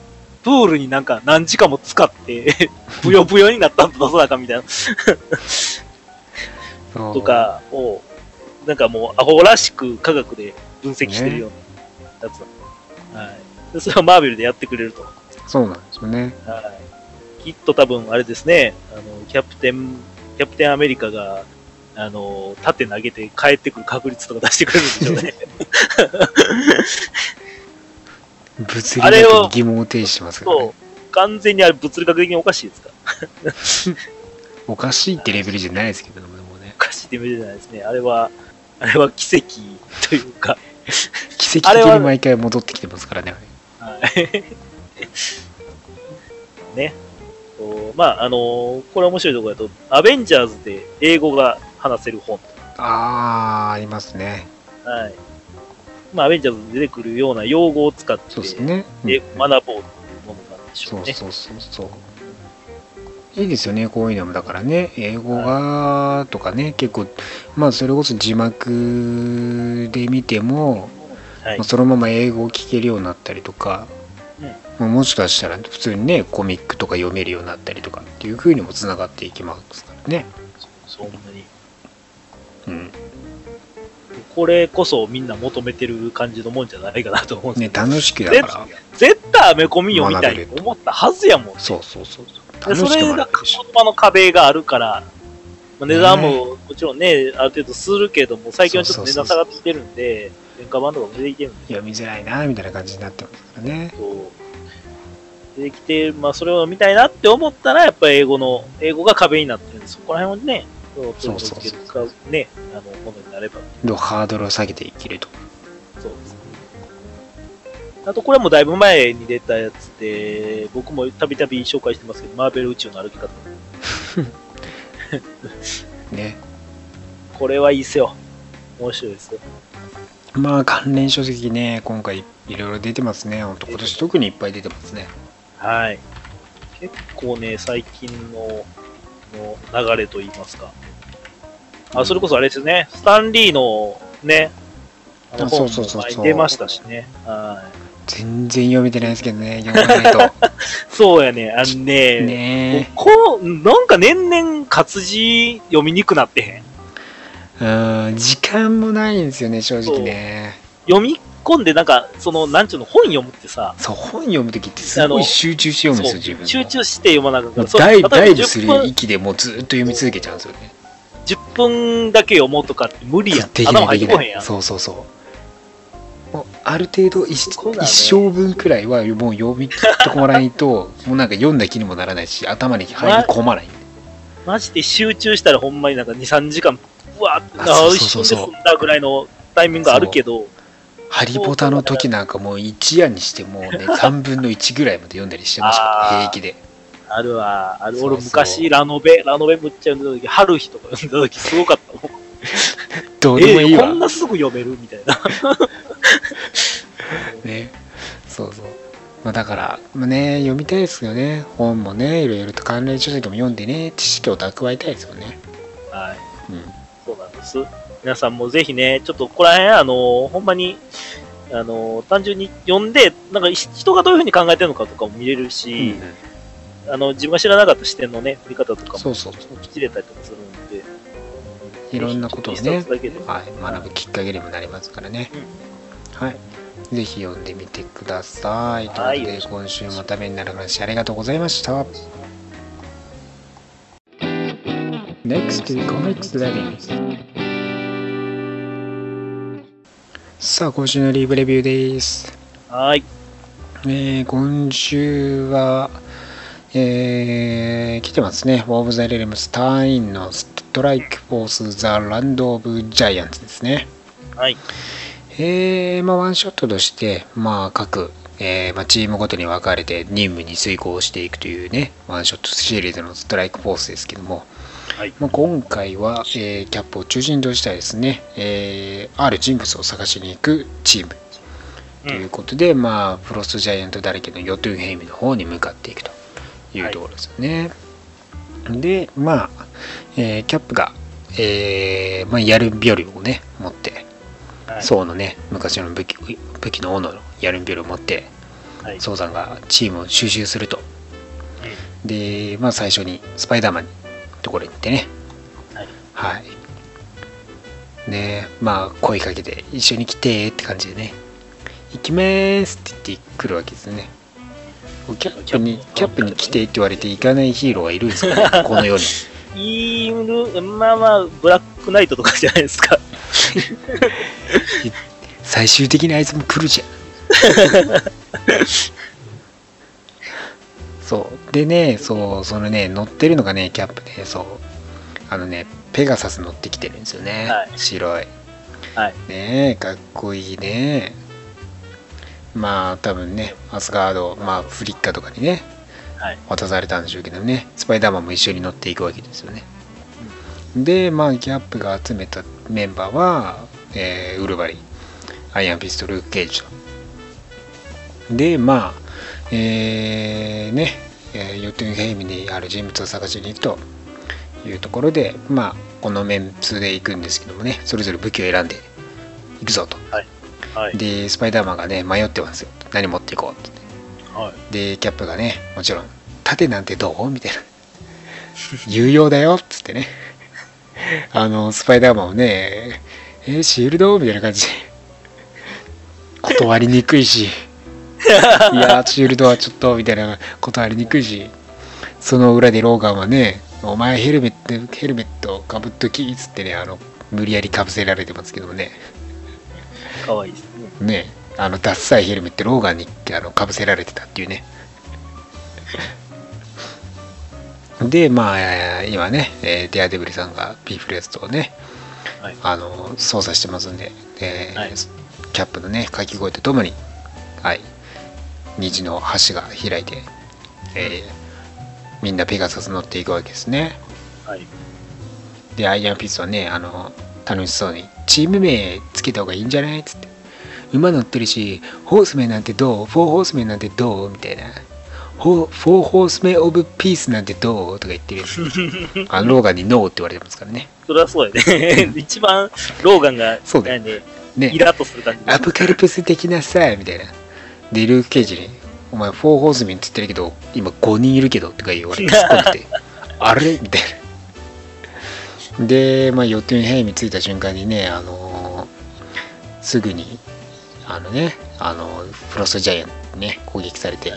[SPEAKER 2] プールになんか何時間も使って、ぷよぷよになったんと出さなあかんみたいな、と。かを、なんかもう、アホらしく科学で分析してるようなやつだ。はい。でそれをマーベルでやってくれると。
[SPEAKER 3] そうなんですよね。
[SPEAKER 2] はい。きっと多分、あれですね、あの、キャプテン、キャプテンアメリカが、あの、縦投げて帰ってくる確率とか出してくれるんでしょうね。
[SPEAKER 3] 物理学に疑問を呈してますから
[SPEAKER 2] そう
[SPEAKER 3] ね。。
[SPEAKER 2] 完全にあれ物理学的におかしいですか？
[SPEAKER 3] おかしいってレベルじゃないですけどもね。
[SPEAKER 2] おかしいって意味じゃないですね。あれは、あれは奇跡というか、
[SPEAKER 3] 奇跡的に毎回戻ってきてますからね。
[SPEAKER 2] はい。ね。まあ、あのこれ面白いところだと、アベンジャーズで英語が話せる本。
[SPEAKER 3] あー、ありますね。
[SPEAKER 2] はい。まあ、アベンジャーズで出てくるような用語を使って、
[SPEAKER 3] ですね。
[SPEAKER 2] で
[SPEAKER 3] うん
[SPEAKER 2] 学ぼうというものなんでしょね。
[SPEAKER 3] そううそうそうそう。いいですよね、こういうのも。だからね、英語がとかね、結構、まあ、それこそ字幕で見ても、
[SPEAKER 2] はい
[SPEAKER 3] まあ。そのまま英語を聞けるようになったりとか、
[SPEAKER 2] うん
[SPEAKER 3] まあもしかしたら普通にね、コミックとか読めるようになったりとかっていう風にもつながっていきますからね。
[SPEAKER 2] そんなに。
[SPEAKER 3] うん。
[SPEAKER 2] これこそみんな求めてる感じのもんじゃないかなと思うんです
[SPEAKER 3] ね、
[SPEAKER 2] けど、
[SPEAKER 3] 楽しくだから。
[SPEAKER 2] 絶対アメコミ読みたいと思ったはずやもん。
[SPEAKER 3] そうそうそう。
[SPEAKER 2] で
[SPEAKER 3] 楽しく
[SPEAKER 2] それが。言葉の壁があるから、まあ、値段ももちろんね、ある程度するけども、最近はちょっと値段下がってきてるんで、廉価版とかも出てきてるんで、
[SPEAKER 3] 読みづらいな、みたいな感じになってますからね。
[SPEAKER 2] そう出てきて、まあ、それを見たいなって思ったら、やっぱり英語の、英語が壁になってるんで、そこら辺をね、そう
[SPEAKER 3] そうそう
[SPEAKER 2] ね、あの、ものになれば。
[SPEAKER 3] どうハードルを下げていけると。
[SPEAKER 2] そうですね。あと、これもだいぶ前に出たやつで、僕もたびたび紹介してますけど、マーベル宇宙の歩き方。
[SPEAKER 3] ね。
[SPEAKER 2] これはいいっすよ。面白いですよ。
[SPEAKER 3] まあ関連書籍ね、今回いろいろ出てますね。ほんと今年特にいっぱい出てますね。
[SPEAKER 2] はい。結構ね、最近のの流れといいますか。あ、それこそあれですね、スタンリーのね、あの本
[SPEAKER 3] うそうそうそう
[SPEAKER 2] も出ましたしね。はい。
[SPEAKER 3] 全然読めてないですけどね、読まないと。
[SPEAKER 2] そうやね、あのね、
[SPEAKER 3] ね
[SPEAKER 2] こう、なんか年々活字読みにくくなってへん。
[SPEAKER 3] え。うん、時間もないんですよね、正直ね。
[SPEAKER 2] 読み込んで、なんか、その、なんちゅうの、本読むってさ、
[SPEAKER 3] そう、本読むときってすごい集中して読むんですよ、自分
[SPEAKER 2] 集中して読まなきゃいけない。そう
[SPEAKER 3] もうダイブす
[SPEAKER 2] 10分
[SPEAKER 3] る息でもうずっと読み続けちゃうんですよね。
[SPEAKER 2] 10分だけ読もうとかって無理やん。
[SPEAKER 3] できな
[SPEAKER 2] 頭入
[SPEAKER 3] いできない。
[SPEAKER 2] ってこへんやん。
[SPEAKER 3] そうそうそう。もうある程度一
[SPEAKER 2] ね
[SPEAKER 3] 一生分くらいはもう読み切ってもないと、もうなんか読んだ気にもならないし、頭に入り込まない。
[SPEAKER 2] マジで集中したらほんまになんか2、3時間、うわーって、
[SPEAKER 3] あ
[SPEAKER 2] あ
[SPEAKER 3] そうそうそう
[SPEAKER 2] 一瞬で済んだぐらいのタイミングあるけど、
[SPEAKER 3] ハリポタの時なんかもう一夜にしてもうね、3分の1ぐらいまで読んだりしてました平気で。
[SPEAKER 2] あるわ、ある。
[SPEAKER 3] そうそう
[SPEAKER 2] 俺昔ラノベ、ラノベむっちゃ読んだ時、春日とか読んだ時すごかったもん。
[SPEAKER 3] どうでもいい
[SPEAKER 2] えー
[SPEAKER 3] わ。
[SPEAKER 2] こんなすぐ読めるみたいな。
[SPEAKER 3] ね。そうそう。まあだから、まあね、読みたいですよね。本もね、いろいろと関連書籍も読んでね、知識を蓄えたいですよね。
[SPEAKER 2] はい。
[SPEAKER 3] うん。
[SPEAKER 2] そうなんです。皆さんもぜひね、ちょっとここら辺、あの、ほんまに、あの、単純に読んで、なんか人がどういうふうに考えてるのかとかも見れるし、あの、自分が知らなかった視点のね、見方とかも
[SPEAKER 3] そうそうそう。
[SPEAKER 2] 知れたりとかするんで、
[SPEAKER 3] いろんなことを
[SPEAKER 2] 一
[SPEAKER 3] ねはい、学ぶきっかけにもなりますからね。はい。ぜひ読んでみてください。
[SPEAKER 2] はい
[SPEAKER 3] ということで、今週もためになる話ありがとうございました。Next Comics Reading さあ、今週のリーブレビューです。
[SPEAKER 2] はい。
[SPEAKER 3] えー今週は、えー来てますね。ウォーブ・ザ・レレムス・ターインのストライク・フォース・ザ・ランド・オブ・ジャイアンツですね。
[SPEAKER 2] はい。
[SPEAKER 3] えーまあ、ワンショットとして、まあ、各、えーまあ、チームごとに分かれて任務に遂行していくというねワンショットシリーズのストライクフォースですけども、
[SPEAKER 2] はい。
[SPEAKER 3] まあ、今回は、えーキャップを中心としたですね、えーある人物を探しに行くチームということで、まあ、フロストジャイアントだらけのヨトゥンヘイムの方に向かっていくというところですよね。で、まあ、えーキャップが、えーまあ、ヤルンビョルをね、持って、
[SPEAKER 2] はい。
[SPEAKER 3] のね、昔の武器武器の斧のヤルンビョルを持って、
[SPEAKER 2] はい。
[SPEAKER 3] さんがチームを収集すると。で、まあ、最初にスパイダーマンのところに行ってね、
[SPEAKER 2] はい。
[SPEAKER 3] はい。ねまあ声かけて一緒に来てって感じでね行きまーすって言ってくるわけですねキャップにキャップに来てって言われて行かないヒーローはいるんですかね？この世に。
[SPEAKER 2] いる、まあまあ、ブラックナイトとかじゃないですか。
[SPEAKER 3] 最終的にあいつも来るじゃん。そう。でねそうそのね乗ってるのがねキャップでそう。あのねペガサス乗ってきてるんですよね、
[SPEAKER 2] はい。
[SPEAKER 3] 白い。
[SPEAKER 2] はい。
[SPEAKER 3] ねえかっこいいねまあ多分ねアスガードまあフリッカとかにね
[SPEAKER 2] はい。
[SPEAKER 3] 渡されたんでしょうけどねスパイダーマンも一緒に乗っていくわけですよね、でまあギャップが集めたメンバーは、えーウルバリンアイアンピストルケージとでまあえーね、えーヨットゥンヘイムにある人物を探しに行くというところでまあこのメンツで行くんですけどもねそれぞれ武器を選んで行くぞと
[SPEAKER 2] はい。
[SPEAKER 3] でスパイダーマンがね迷ってますよ。何持っていこうって。
[SPEAKER 2] はい。
[SPEAKER 3] でキャップがねもちろん盾なんてどう？みたいな。有用だよっつってね。あのスパイダーマンをねえーシールド？みたいな感じ。で断りにくいし。いやーシールドはちょっとみたいな。断りにくいし。その裏でローガンはねお前ヘルメットヘルメットかぶっときっつってねあの無理やりかぶせられてますけどもね
[SPEAKER 2] かわいいですね。
[SPEAKER 3] ねあのダッサいヘルメットローガンにあのかぶせられてたっていうね。でまあ今ね、えーデアデブリさんがピーフレストをね、
[SPEAKER 2] はい。
[SPEAKER 3] あの操作してますんで、えー
[SPEAKER 2] はい。
[SPEAKER 3] キャップのね掛け声とともにはい。虹の橋が開いて、えーみんなペガサス乗っていくわけですね。
[SPEAKER 2] はい。
[SPEAKER 3] でアイアンピストはねあの楽しそうにチーム名つけた方がいいんじゃない？っつって。馬乗ってるしホースメンなんてどう？フォーホースメンなんてどう？みたいな。フォーホースメンオブピースなんてどう？とか言ってる あのローガンにノーって言われてますからね。
[SPEAKER 2] それはそうやね。一番、ローガンが、
[SPEAKER 3] そうだよ
[SPEAKER 2] なんで、
[SPEAKER 3] ね。
[SPEAKER 2] イラッとする感じ。
[SPEAKER 3] アポカリプス的なさみたいな。でルーク・ケージに「お前フォーホースメンって言ってるけど今5人いるけど」とか言われて突っ込んでて「あれ?」みたいなでまあヨットゥンヘイムに着いた瞬間にねあのーすぐにあのねあのフロストジャイアントにね攻撃されて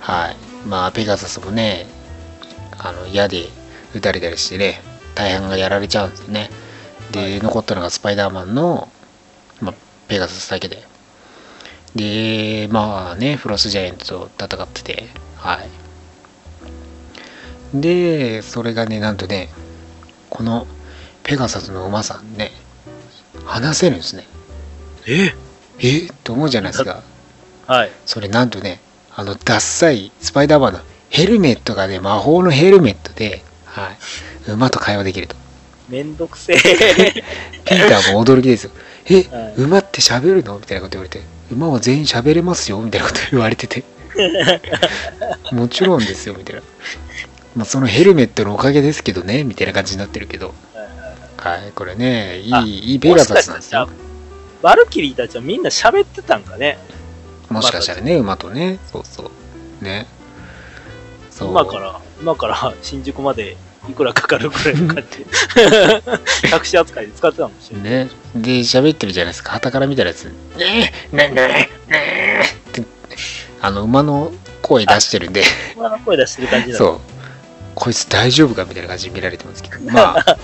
[SPEAKER 3] はい。まあペガサスもねあの矢で撃たれたりしてね大半がやられちゃうんですよね。で、
[SPEAKER 2] はい。
[SPEAKER 3] 残ったのがスパイダーマンの、まあ、ペガサスだけで。でまあねフロスジャイアントと戦っててはい。でそれがねなんとねこのペガサスの馬さんね話せるんですね。
[SPEAKER 2] え？
[SPEAKER 3] え？と思うじゃないですか。
[SPEAKER 2] はい。
[SPEAKER 3] それなんとねあのダッサいスパイダーマンのヘルメットがね魔法のヘルメットで、はい、馬と会話できると。
[SPEAKER 2] めんどくせえ。
[SPEAKER 3] ピーターも驚きですよ。え、
[SPEAKER 2] はい。
[SPEAKER 3] 馬って喋るの？みたいなこと言われて。馬は全員喋れますよ？みたいなこと言われてて。もちろんですよみたいな、まあ、そのヘルメットのおかげですけどねみたいな感じになってるけど。はいこれねい
[SPEAKER 2] あ
[SPEAKER 3] いいいペガサスなんですよ。
[SPEAKER 2] バルキリーたちはみんな喋ってたんかね。
[SPEAKER 3] もしかしたらね馬とね。そうそう。ね。そう。
[SPEAKER 2] 今から、今から新宿までいくらかかるくらいの感じ。タクシー扱いで使ってたかもしれない。
[SPEAKER 3] ね。で喋ってるじゃないですか。旗から見たらやつ「ねえねえねえねえ」ってあの馬の声出してるんで。
[SPEAKER 2] 馬の声出してる感じだ。
[SPEAKER 3] そうこいつ大丈夫かみたいな感じで見られてますけど。まあ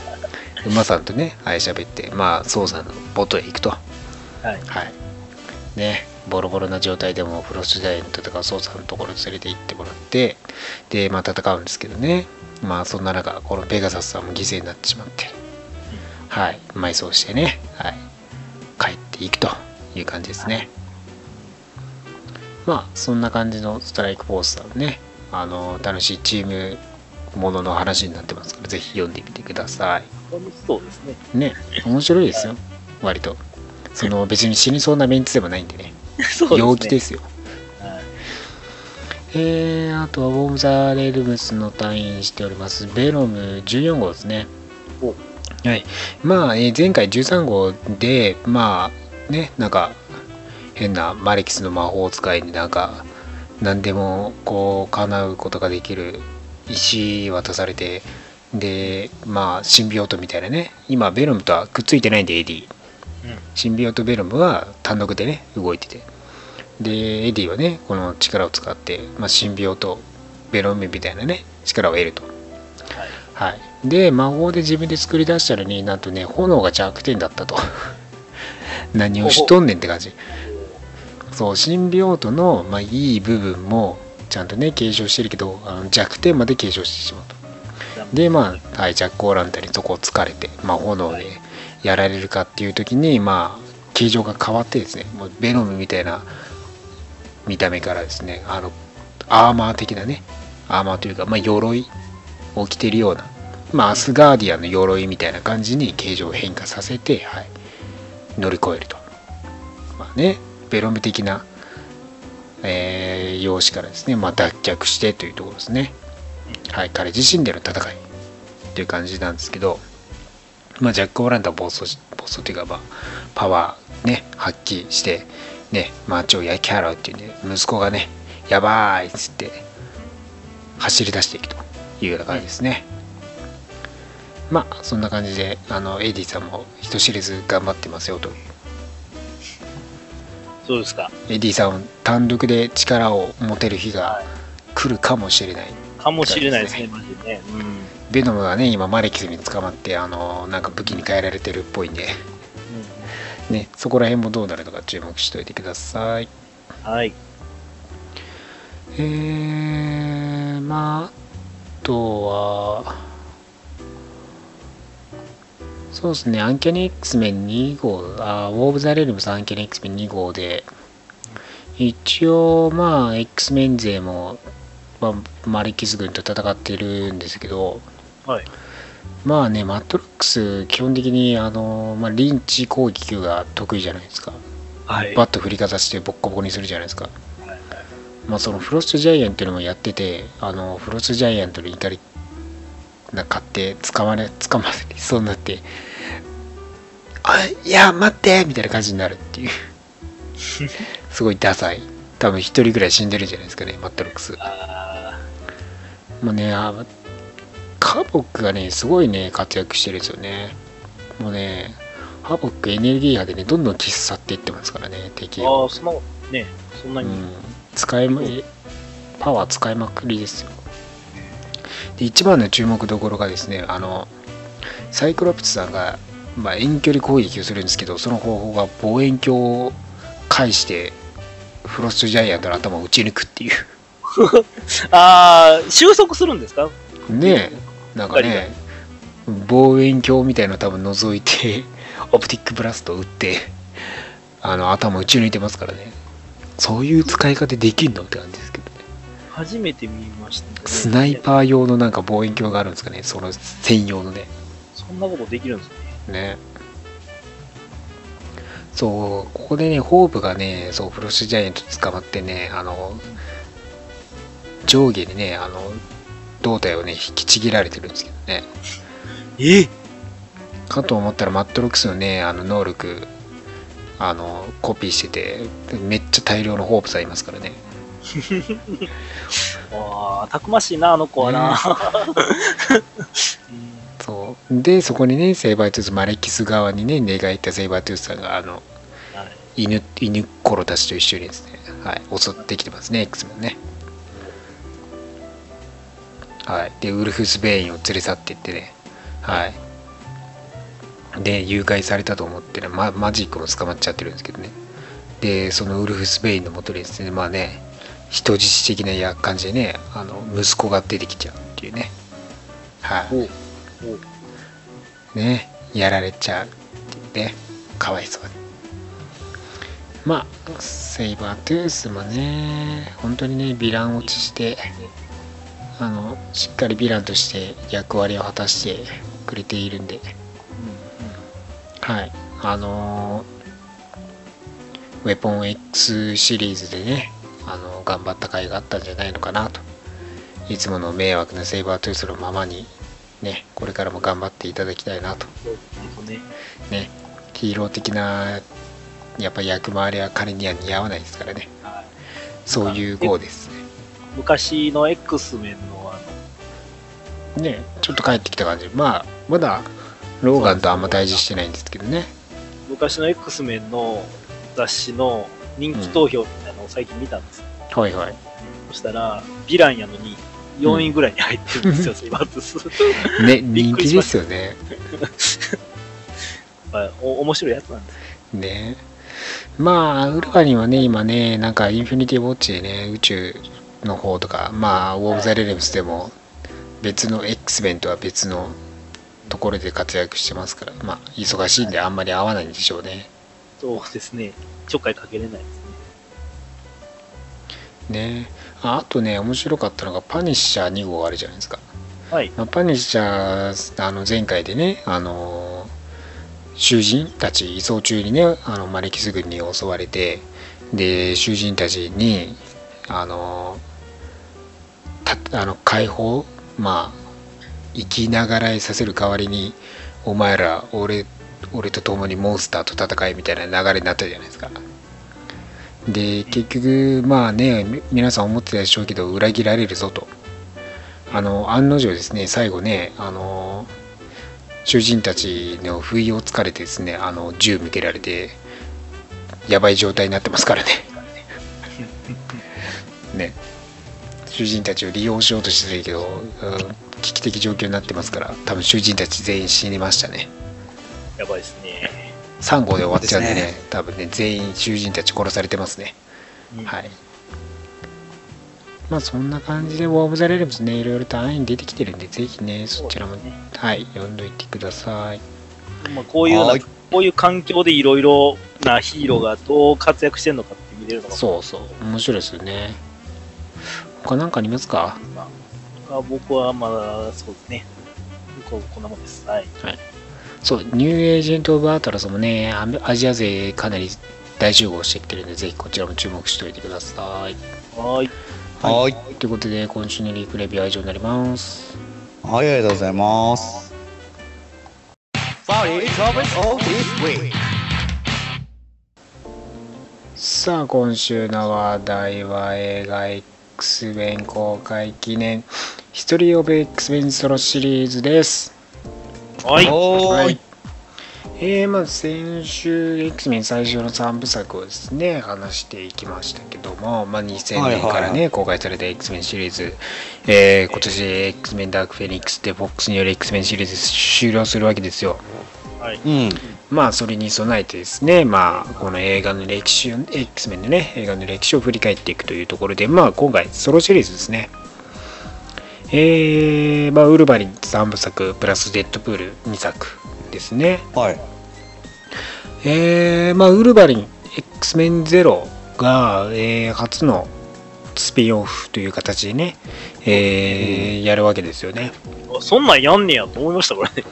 [SPEAKER 3] 馬さんとねはい喋ってまあ捜査の元へ行くと。
[SPEAKER 2] はい。
[SPEAKER 3] はい。ねボロボロな状態でもフロストジャイアントとか捜査のところに連れて行ってもらってでまあ戦うんですけどね。まあそんな中このペガサスさんも犠牲になってしまって。はい。埋葬してね。はい。帰っていくという感じですね。まあそんな感じのストライクポスターね。あの楽しいチームものの話になってますからぜひ読んでみてください。
[SPEAKER 2] 楽しそうですね。
[SPEAKER 3] ね面白いですよ。割と。その 別に死にそうなメンツでもないんでね。
[SPEAKER 2] そうですね。
[SPEAKER 3] 陽気ですよ。
[SPEAKER 2] はい。
[SPEAKER 3] えー、あとはウォーム・ザ・レールムスの退院しております。ベノム14号ですね。
[SPEAKER 2] お。
[SPEAKER 3] はい。まあ、えー前回13号でまあねなんか変なマレキスの魔法使いになんか何でもこう叶うことができる石渡されてでまあシンビオートみたいなね今ベノムとはくっついてないんでエディ。
[SPEAKER 2] うん。
[SPEAKER 3] シンビオートベノムは単独でね動いてて。でエディはねこの力を使って、まあ、シンビオートベノムみたいなね力を得ると。
[SPEAKER 2] はい。
[SPEAKER 3] はい。で魔法で自分で作り出したのになんとね炎が弱点だったと。何をしとんねんって感じ。そうシンビオートの、まあ、いい部分もちゃんとね継承してるけどあの弱点まで継承してしまうと。でまあ、はい、ジャック・オーランタにそこを疲れて、まあ、炎でやられるかっていう時にまあ形状が変わってですねもうベノムみたいな見た目からですねあのアーマー的なねアーマーというか、まあ、鎧を着てるような、まあ、アスガーディアンの鎧みたいな感じに形状を変化させて、はい、乗り越えると。まあねベロム的な、えー容姿からですね、まあ、脱却してというところですね。はい、彼自身での戦いという感じなんですけど、まあ、ジャック・オーランダは暴走暴走というか、まあ、パワーね発揮してね街を焼き払うっていうんで息子がねやばいっつって走り出していくというような感じですね、まあそんな感じであのエディさんも人知れず頑張ってますよという
[SPEAKER 2] そうですか。
[SPEAKER 3] エディさん単独で力を持てる日が来るかもしれない
[SPEAKER 2] かもしれないですね、マジでね。うん。
[SPEAKER 3] ベノムがね今マレキスに捕まってあのなんか武器に変えられてるっぽいんでねそこら辺もどうなるのか注目しておいてください
[SPEAKER 2] はい。
[SPEAKER 3] えー、まああとはそうですねアンキャニ X メン2号あウォーブ・ザ・レルムスアンキャニ X メン2号で一応まあ X メン勢も、まあ、マレキス軍と戦ってるんですけど
[SPEAKER 2] はい。
[SPEAKER 3] まあね、マットロックス、基本的にあの、まあ、リンチ攻撃が得意じゃないですか。
[SPEAKER 2] はい。
[SPEAKER 3] バット振りかざしてボッコボコにするじゃないですか。まあそのフロストジャイアンっていうのもやってて、あの、フロストジャイアントの怒りな買って捕まれ、捕まりそうになって、あ、いや、待ってみたいな感じになるっていう。すごいダサい。多分一人ぐらい死んでるんじゃないですかね、マットロックス。
[SPEAKER 2] あ
[SPEAKER 3] もうね、あカボックがね、すごいね、活躍してるんですよね。もうね、ハボックエネルギー波でね、どんどん消し去っていってますからね、敵
[SPEAKER 2] ーあ
[SPEAKER 3] を。
[SPEAKER 2] ー、そんな、ね、そんなに。
[SPEAKER 3] うん、使いパワー使いまくりですよ。で、一番の注目どころがですね、あの、サイクロプスさんが、まあ、遠距離攻撃をするんですけど、その方法が望遠鏡を介して、フロストジャイアントの頭を撃ち抜くっていう。
[SPEAKER 2] ああ、収束するんですか？
[SPEAKER 3] ねえなんかね望遠鏡みたいなの多分覗いてオプティックブラスト打ってあの頭打ち抜いてますからね。そういう使い方できんのって感じ
[SPEAKER 2] 初めて見ましたね。
[SPEAKER 3] スナイパー用のなんか望遠鏡があるんですかね。その専用のね。
[SPEAKER 2] そんなことできるんですね。
[SPEAKER 3] ね。そうここでねホープがねそうフロッシュジャイアント捕まってねあの上下にねあの胴体をね引きちぎられてるんですけどね。
[SPEAKER 2] え？
[SPEAKER 3] かと思ったらマットロックスのねあの能力あのコピーしててめっちゃ大量のホープさんいますからね
[SPEAKER 2] ああ、たくましいな、あの子はな。
[SPEAKER 3] そう。でそこにねセイバートゥースマレキス側にね寝返ったセイバートゥースさんがあの犬犬コロたちと一緒にですね、はい、襲ってきてますね X メンね。はい。でウルフス・ベインを連れ去っていってねはい。で誘拐されたと思ってねママジックも捕まっちゃってるんですけどね。でそのウルフス・ベインのもとにですねまあね人質的なや感じでねあの息子が出てきちゃうっていうね。はい、ねやられちゃうってね。かわいそうに。まあセイバートゥースもね本当にねヴィラン落ちしてあのしっかりヴィランとして役割を果たしてくれているんで。はい。あのウェポン X シリーズでねあの頑張った甲斐があったんじゃないのかなと。いつもの迷惑なセイバートゥースのままにねこれからも頑張っていただきたいなと。
[SPEAKER 2] ね。
[SPEAKER 3] ねヒーロー的なやっぱ役回りは彼には似合わないですからね。
[SPEAKER 2] はい。
[SPEAKER 3] そういう号ですね。
[SPEAKER 2] 昔の X メンのあの、
[SPEAKER 3] ねちょっと帰ってきた感じ。まあまだローガンとあんま対峙してないんですけどね。
[SPEAKER 2] 昔の X メンの雑誌の人気投票みたいなのを最近見たんですよ。
[SPEAKER 3] はいはい
[SPEAKER 2] そしたら、ヴィランやのに4位ぐらいに入ってるんですよ、セイバートゥース。
[SPEAKER 3] ね 人気ですよね
[SPEAKER 2] はいお面白いやつなんですよ。
[SPEAKER 3] ねまあウルヴァリンはね今ねなんかインフィニティウォッチでね宇宙の方とかまあウォー・オブ・ザ・レレムスでも別の X メンとは別のところで活躍してますからまあ忙しいんであんまり合わないんでしょうね
[SPEAKER 2] そうですね。ちょっかいかけれないですね。
[SPEAKER 3] ねああとね面白かったのがパニッシャー2号あるじゃないですか、
[SPEAKER 2] はい。
[SPEAKER 3] まあ、パニッシャーあの前回でねあの囚人たち移送中にねあのマレキス軍に襲われてで囚人たちにあのたあの解放まあ生きながらえさせる代わりにお前ら俺俺と共にモンスターと戦いみたいな流れになったじゃないですかで結局まあねみ皆さん思ってたでしょうけど裏切られるぞと。あの案の定ですね最後ねあの囚人たちの不意をつかれてですねあの銃向けられてやばい状態になってますからね。ね。囚人たちを利用しようとしてるけど、うん危機的状況になってますから多分囚人たち全員死にましたね。
[SPEAKER 2] やばいですね。
[SPEAKER 3] 3号で終わっちゃうんでね
[SPEAKER 1] です
[SPEAKER 3] 多分ね全員囚人たち殺されてますね。
[SPEAKER 2] うん。
[SPEAKER 3] はい。まあそんな感じでウォーム・ザ・レレムスねいろいろと安易に出てきてるんでぜひねそちらも
[SPEAKER 2] ね。
[SPEAKER 3] はい読んどいてください。
[SPEAKER 2] まあ、こういうな
[SPEAKER 1] はい。
[SPEAKER 2] こういう環境でいろいろなヒーローがどう活躍してるのかって見れるのが、
[SPEAKER 3] そうそう面白いですよね。他なんかありますか？
[SPEAKER 2] まあ、僕はまだそうですね。ここんなもんです。はい。
[SPEAKER 3] そうニューエージェント・オブ・アートラスもねアメアジア勢かなり大集合してきてるんでぜひこちらも注目しておいてください
[SPEAKER 2] はい。
[SPEAKER 1] はい。
[SPEAKER 3] ということで今週のリークレビューは以上になります
[SPEAKER 1] はい、ありがとうございます。
[SPEAKER 3] さあ今週の話題は映画 X メン公開記念ヒストリー・オブ・ X メンソロシリーズです
[SPEAKER 2] はい。
[SPEAKER 1] おーい。
[SPEAKER 3] えー、まず先週 X メン最初の3部作をですね話していきましたけども、まあ、2000年からね、
[SPEAKER 1] はいはいはい
[SPEAKER 3] 公開された X メンシリーズ、えー今年 X メンダークフェニックスで FOX による X メンシリーズ終了するわけですよ
[SPEAKER 2] はい。
[SPEAKER 1] うん。
[SPEAKER 3] まあそれに備えてですねまあこの映画の歴史を X メンのね映画の歴史を振り返っていくというところでまあ今回ソロシリーズですねえー、まあウルヴァリン3部作プラスデッドプール2作ですね
[SPEAKER 1] はい。
[SPEAKER 3] えー、まあウルヴァリン X メンゼロが、えー初のスピンオフという形でね、えーやるわけですよね
[SPEAKER 2] あそんなんやんねやと思いました、これね。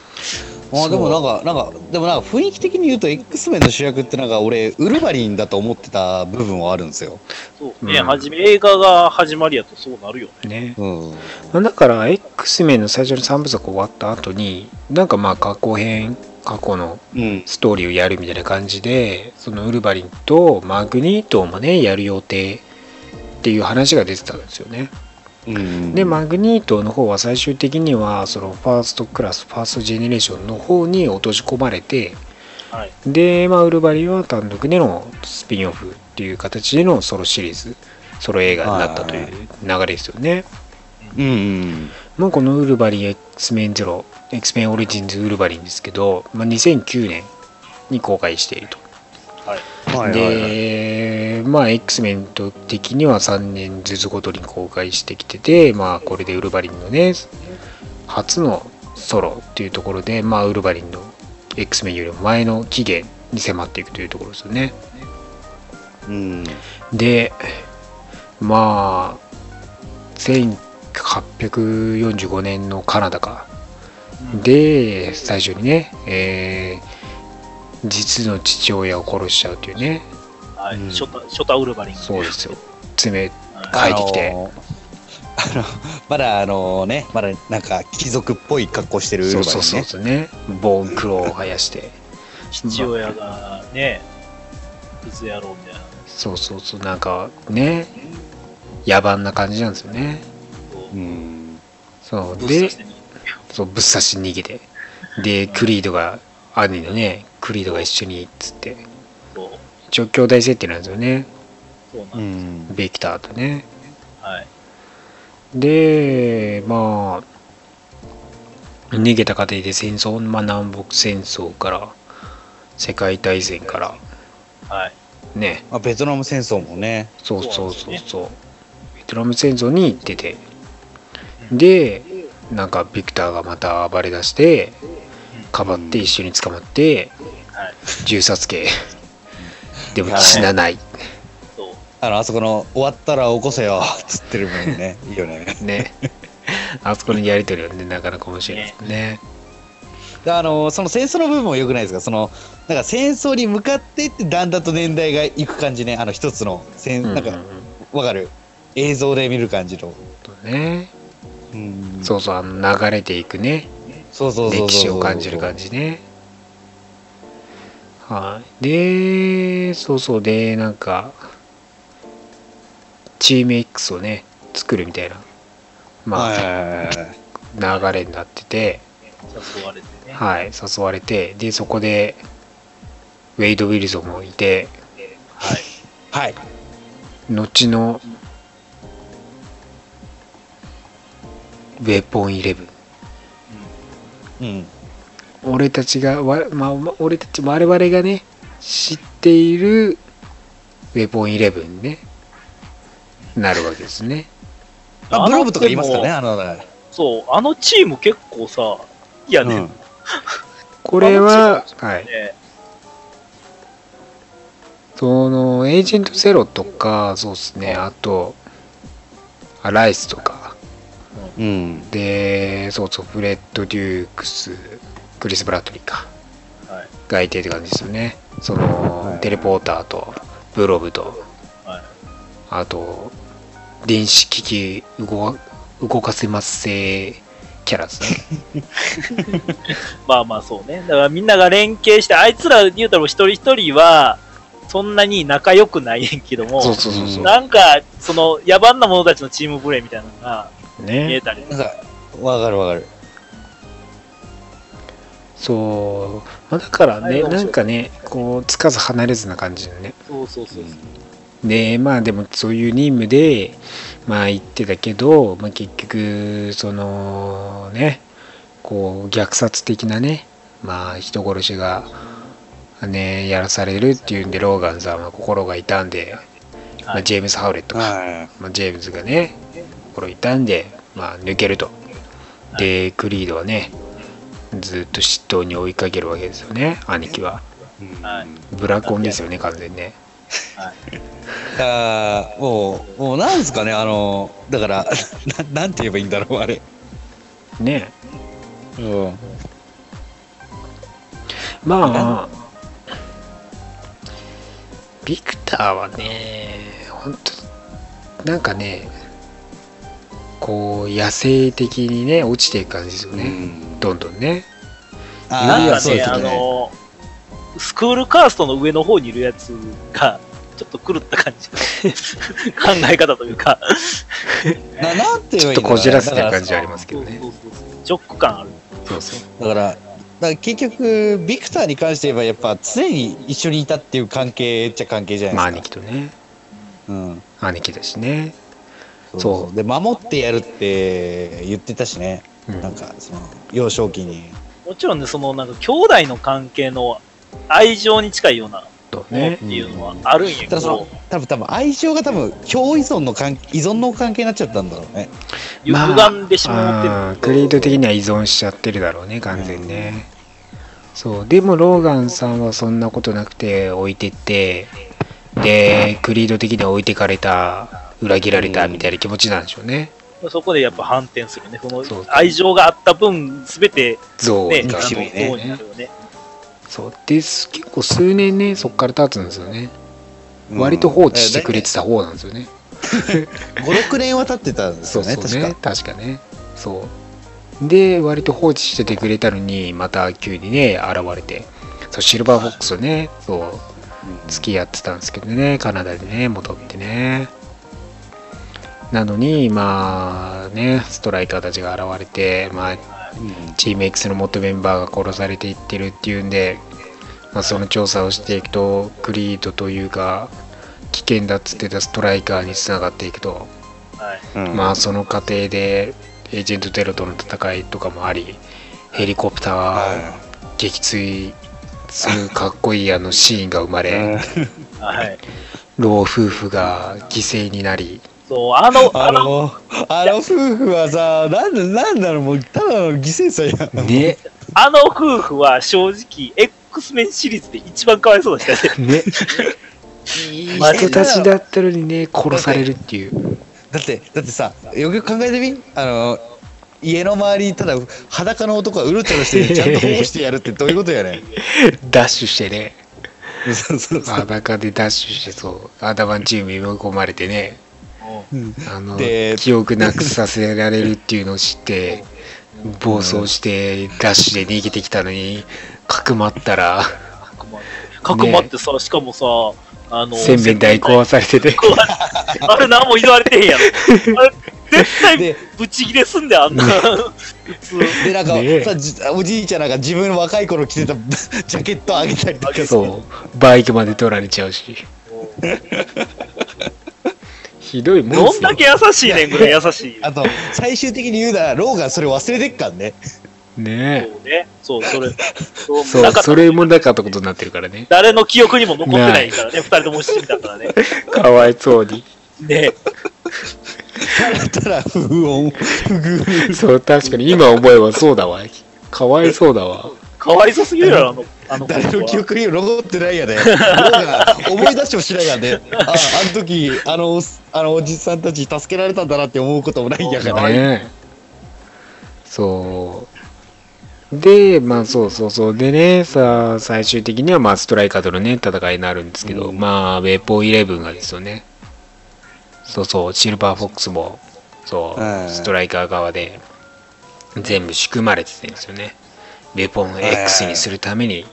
[SPEAKER 1] あでもなんか、なんか、でもなんか雰囲気的に言うと X メンの主役ってなんか俺、ウルヴァリンだと思ってた部分はあるんですよ。
[SPEAKER 2] そうね、
[SPEAKER 3] うん
[SPEAKER 2] はじめ、映画が始まりやとそうなるよね。
[SPEAKER 3] ね
[SPEAKER 1] うん。
[SPEAKER 3] まあだから X メンの最初の3部作終わった後になんかまあ過去編過去の
[SPEAKER 1] うん。
[SPEAKER 3] ストーリーをやるみたいな感じでそのウルヴァリンとマグニートもねやる予定っていう話が出てたんですよね
[SPEAKER 1] うん。
[SPEAKER 3] でマグニートの方は最終的にはそのファーストクラスファーストジェネレーションの方に落とし込まれて
[SPEAKER 2] はい。
[SPEAKER 3] で、まあ、ウルヴァリンは単独でのスピンオフっていう形でのソロシリーズソロ映画になったという流れですよね
[SPEAKER 1] うんうん。
[SPEAKER 3] まあ、このウルヴァリン X メンゼロ X メンオリジンズウルヴァリンですけど、まあ、2009年に公開していると
[SPEAKER 2] はい。
[SPEAKER 1] はいはいはい。
[SPEAKER 3] で、まあ、X メント的には3年ずつごとに公開してきてて、まあ、これでウルヴァリンのね、初のソロっていうところで、まあ、ウルヴァリンの X メンよりも前の期限に迫っていくというところですよね。
[SPEAKER 1] うん。
[SPEAKER 3] でまあ1845年のカナダかで最初にね、えー実の父親を殺しちゃうというね。
[SPEAKER 2] はい、
[SPEAKER 1] うん。
[SPEAKER 2] ショタ、ショタウルバリン。
[SPEAKER 3] そうですよ。爪
[SPEAKER 2] はい。
[SPEAKER 3] 帰ってきて。
[SPEAKER 1] あのあの、まだあのね、まだなんか貴族っぽい格好してるウルバリンね。
[SPEAKER 3] そうそうそうね。ボーンクローを生やして。
[SPEAKER 2] 父親がね、クズ野郎みたいな。
[SPEAKER 3] そうそうそう。なんかね野蛮な感じなんですよね。
[SPEAKER 2] そう。
[SPEAKER 1] う。ん。
[SPEAKER 3] そうでそうぶっ刺し逃げて。でクリードが兄のねクリードが一緒にっつって
[SPEAKER 2] そう
[SPEAKER 3] 一応兄弟設定なんですよね
[SPEAKER 2] そう
[SPEAKER 1] う
[SPEAKER 2] なんです。
[SPEAKER 1] ん。
[SPEAKER 3] ベクターとね
[SPEAKER 2] はい。
[SPEAKER 3] でまあ逃げた過程で戦争、まあ、南北戦争から世界大戦から
[SPEAKER 2] はい。
[SPEAKER 3] ね
[SPEAKER 1] まあ、ベトナム戦争もね。
[SPEAKER 3] そうそうそう
[SPEAKER 2] そうなんです
[SPEAKER 3] そうベトナム戦争に行っててでなんかビクターがまた暴れ出してかばって一緒に捕まって
[SPEAKER 2] はい。
[SPEAKER 3] 銃殺刑。でも死なない。
[SPEAKER 2] そう。
[SPEAKER 1] あの、あそこの、終わったら起こせよ、つってる分ね。いいよね。
[SPEAKER 3] ね。あそこのやりとりはねなかなか面白いですね。
[SPEAKER 1] であの、その戦争の部分も良くないですか？その、なんか戦争に向かっていってだんだんと年代がいく感じね。あの一つの、戦なんか、
[SPEAKER 3] うん。うんうん
[SPEAKER 1] わかる？映像で見る感じの。
[SPEAKER 3] とね。
[SPEAKER 1] うん。
[SPEAKER 3] そうそうあの流れていくね歴史を感じる感じね。はい。でそうそう。でなんかチーム X をね作るみたいなま
[SPEAKER 1] はい
[SPEAKER 3] あ、
[SPEAKER 1] はいはいはい。
[SPEAKER 3] 流れになってて。
[SPEAKER 2] 誘われてね。
[SPEAKER 3] はい誘われて。でそこでウェイド・ウィルソンもいて。
[SPEAKER 2] はい。
[SPEAKER 1] はい。
[SPEAKER 3] 後のウェポンイレブン
[SPEAKER 1] うん。
[SPEAKER 3] 俺たちがわ、まあ、ま俺たち我々がね知っているウェポンイレブンにね。なるわけですね。
[SPEAKER 1] あ、ブロブとか言いますからね、
[SPEAKER 2] あの
[SPEAKER 1] あの、
[SPEAKER 2] そう、あのチーム結構さ、いやね、
[SPEAKER 1] うん。
[SPEAKER 3] これは
[SPEAKER 2] あ
[SPEAKER 3] はい
[SPEAKER 2] ね。
[SPEAKER 3] そのエージェントゼロとかそうですね。あとあライスとか
[SPEAKER 1] うん。
[SPEAKER 3] でそうそうフレッド・デュークスクリス・ブラッドリーか
[SPEAKER 2] はい。
[SPEAKER 3] がいてって感じですよねその、
[SPEAKER 1] はい
[SPEAKER 3] テレポーターとブロブと
[SPEAKER 2] はい。
[SPEAKER 3] あと電子機器動動かせますせキャラですね
[SPEAKER 2] まあまあそうね。だからみんなが連携して、あいつら言うたら一人一人は、そんなに仲良くないねんけども、
[SPEAKER 3] そうそうそうそう
[SPEAKER 2] なんか、その、野蛮な者たちのチームプレーみたいなのが見え
[SPEAKER 3] ね
[SPEAKER 2] たり、
[SPEAKER 1] なんか、わかるわかる。
[SPEAKER 3] そう、まあ、だからねなんかねこうつかず離れずな感じのね。
[SPEAKER 2] そうそうそう。
[SPEAKER 3] でまあでもそういう任務でまあ言ってたけど、まあ、結局そのねこう虐殺的なねまあ人殺しがねやらされるっていうんでローガンさんは心が痛んで、まあ、
[SPEAKER 2] はい。
[SPEAKER 3] ジェームス・ハウレットか、
[SPEAKER 1] は
[SPEAKER 3] まあ、ジェームズがね心痛んで、まあ、抜けると。でクリードはねずっと嫉妬に追いかけるわけですよね兄貴は。
[SPEAKER 2] はい。
[SPEAKER 3] ブラコンですよね完全にね。
[SPEAKER 1] い。だもう、もうなんですかね、あの、だから、ななんて言えばいいんだろう、あれ。
[SPEAKER 3] ね。
[SPEAKER 1] うん。
[SPEAKER 3] まあビクターはね本当なんかねこう野生的にね落ちていく感じですよね、
[SPEAKER 1] うん
[SPEAKER 3] どんどんね
[SPEAKER 1] あ
[SPEAKER 2] なんかね、
[SPEAKER 1] ね。
[SPEAKER 2] の、スクールカーストの上の方にいるやつが、ちょっと狂った感じ。考え方というか、
[SPEAKER 1] ななんて言え
[SPEAKER 3] ちょっとこじらせて感じはありますけどね
[SPEAKER 2] ジョック感ある。
[SPEAKER 3] そうそう
[SPEAKER 1] だから、だから結局、ビクターに関して言えば、やっぱ常に一緒にいたっていう関係っちゃ関係じゃ
[SPEAKER 3] まあ
[SPEAKER 1] ないですか。
[SPEAKER 3] 兄貴とね
[SPEAKER 1] うん。
[SPEAKER 3] 兄貴だしね
[SPEAKER 1] そうで、守ってやるって言ってたしね。
[SPEAKER 3] うん。
[SPEAKER 1] なんか、その、幼少期に。
[SPEAKER 2] もちろんね、そのなんか兄弟の関係の愛情に近いような
[SPEAKER 3] と
[SPEAKER 2] ものっ
[SPEAKER 3] ね
[SPEAKER 2] ていうのはあるんやけ
[SPEAKER 1] ただその
[SPEAKER 2] ど、
[SPEAKER 1] 多分多分愛情が多分共依存の関依存の関係になっちゃったんだろうね。
[SPEAKER 2] 歪んでしまってる。
[SPEAKER 3] クリード的には依存しちゃってるだろうね完全にね、そう。でもローガンさんはそんなことなくて置いてって。で、クリード的には置いてかれた、裏切られたみたいな気持ちなんでしょうね。
[SPEAKER 2] そこでやっぱ反転するね。その愛情があった分、すべて
[SPEAKER 1] 憎しみね。
[SPEAKER 2] そうになるよね。
[SPEAKER 3] そう。です結構数年ねそっから経つんですよね、割と放置してくれてた方なんですよね、
[SPEAKER 1] 56年は経ってたんですよね
[SPEAKER 3] そうね
[SPEAKER 1] 確か。
[SPEAKER 3] 確かね。そう。で割と放置しててくれたのにまた急にね現れて。そうシルバーフォックスとねそう付き合ってたんですけどねカナダでね戻ってねなのにまあねストライカーたちが現れてまあ
[SPEAKER 1] うん
[SPEAKER 3] チーム X の元メンバーが殺されていってるっていうんで、まあ、その調査をしていくとクリードというか危険だっつってたストライカーにつながっていくと、
[SPEAKER 2] はい。
[SPEAKER 1] うん
[SPEAKER 3] まあその過程でエージェントテロとの戦いとかもありヘリコプター
[SPEAKER 1] は
[SPEAKER 3] 撃墜するかっこいいあのシーンが生ま
[SPEAKER 1] い
[SPEAKER 3] れ、
[SPEAKER 2] はい。
[SPEAKER 3] 老夫婦が犠牲になり
[SPEAKER 2] そう、あの、あ
[SPEAKER 1] あ
[SPEAKER 2] の、
[SPEAKER 1] の、あの夫婦はさ、なんだ、なんだろう、もう、ただの犠牲者やん。
[SPEAKER 3] ね
[SPEAKER 2] あの夫婦は正直、X メンシリーズで一番かわいそうでしたね。
[SPEAKER 3] ねいい人たちだったのにね殺されるっていう
[SPEAKER 1] だって、だってさ、よくよく考えてみ？あの、家の周りにただ裸の男がうろちょろして、ちゃんと保護してやるってどういうことやねん。
[SPEAKER 3] ダッシュしてね
[SPEAKER 1] そうそうそう。
[SPEAKER 3] 裸でダッシュしてそうアダバンチームに追い込まれてね
[SPEAKER 1] うん
[SPEAKER 3] あの
[SPEAKER 1] で
[SPEAKER 3] 記憶なくさせられるっていうのを知って暴走してダッシュで逃げてきたのにかくまったら
[SPEAKER 2] かくまってかくまってさ、しかもさ、あの、
[SPEAKER 3] 洗面台壊されてて。
[SPEAKER 2] あれ何も言われてへんやろ。絶対
[SPEAKER 1] で、
[SPEAKER 2] ブチギレすんだよ、あんな。普通。
[SPEAKER 1] で、なんか、
[SPEAKER 3] ね。え
[SPEAKER 1] さじおじいちゃんなんか自分の若い頃着てたジャケットあげたりとか。さ
[SPEAKER 3] そう。バイクまで取られちゃうしひどいもん
[SPEAKER 2] どんだけ優しいねんぐらい優しい。
[SPEAKER 1] あと、最終的に言うなら、ローがそれ忘れてっかんね。
[SPEAKER 3] ね
[SPEAKER 2] そうね。そう、それ。そう
[SPEAKER 3] そう
[SPEAKER 2] なんか
[SPEAKER 3] それもなかったことになってるからね
[SPEAKER 2] 誰の記憶にも残ってないからね、二人とも死んだからね。
[SPEAKER 3] かわいそうに
[SPEAKER 2] ね
[SPEAKER 1] ただただ不穏、不遇。
[SPEAKER 3] そう確かに今思えばそうだわかわいそうだわ
[SPEAKER 2] かわいそすぎるやろ、あの、あの子
[SPEAKER 1] 誰の記
[SPEAKER 2] は。
[SPEAKER 1] 憶にも残ってないやで。ローが思い出してもしないやで。あ、あの時、あの、あのおじさんたち助けられたんだなって思うこともないんやから。
[SPEAKER 3] ねそうでまあそうそうそうでねさあ最終的にはまあストライカーとのね戦いになるんですけど、
[SPEAKER 1] うん
[SPEAKER 3] まあウェポンイレブンがですよねそうそうシルバーフォックスもそう、
[SPEAKER 1] はい
[SPEAKER 3] ストライカー側で全部仕組まれてたんですよねウェポン X にするために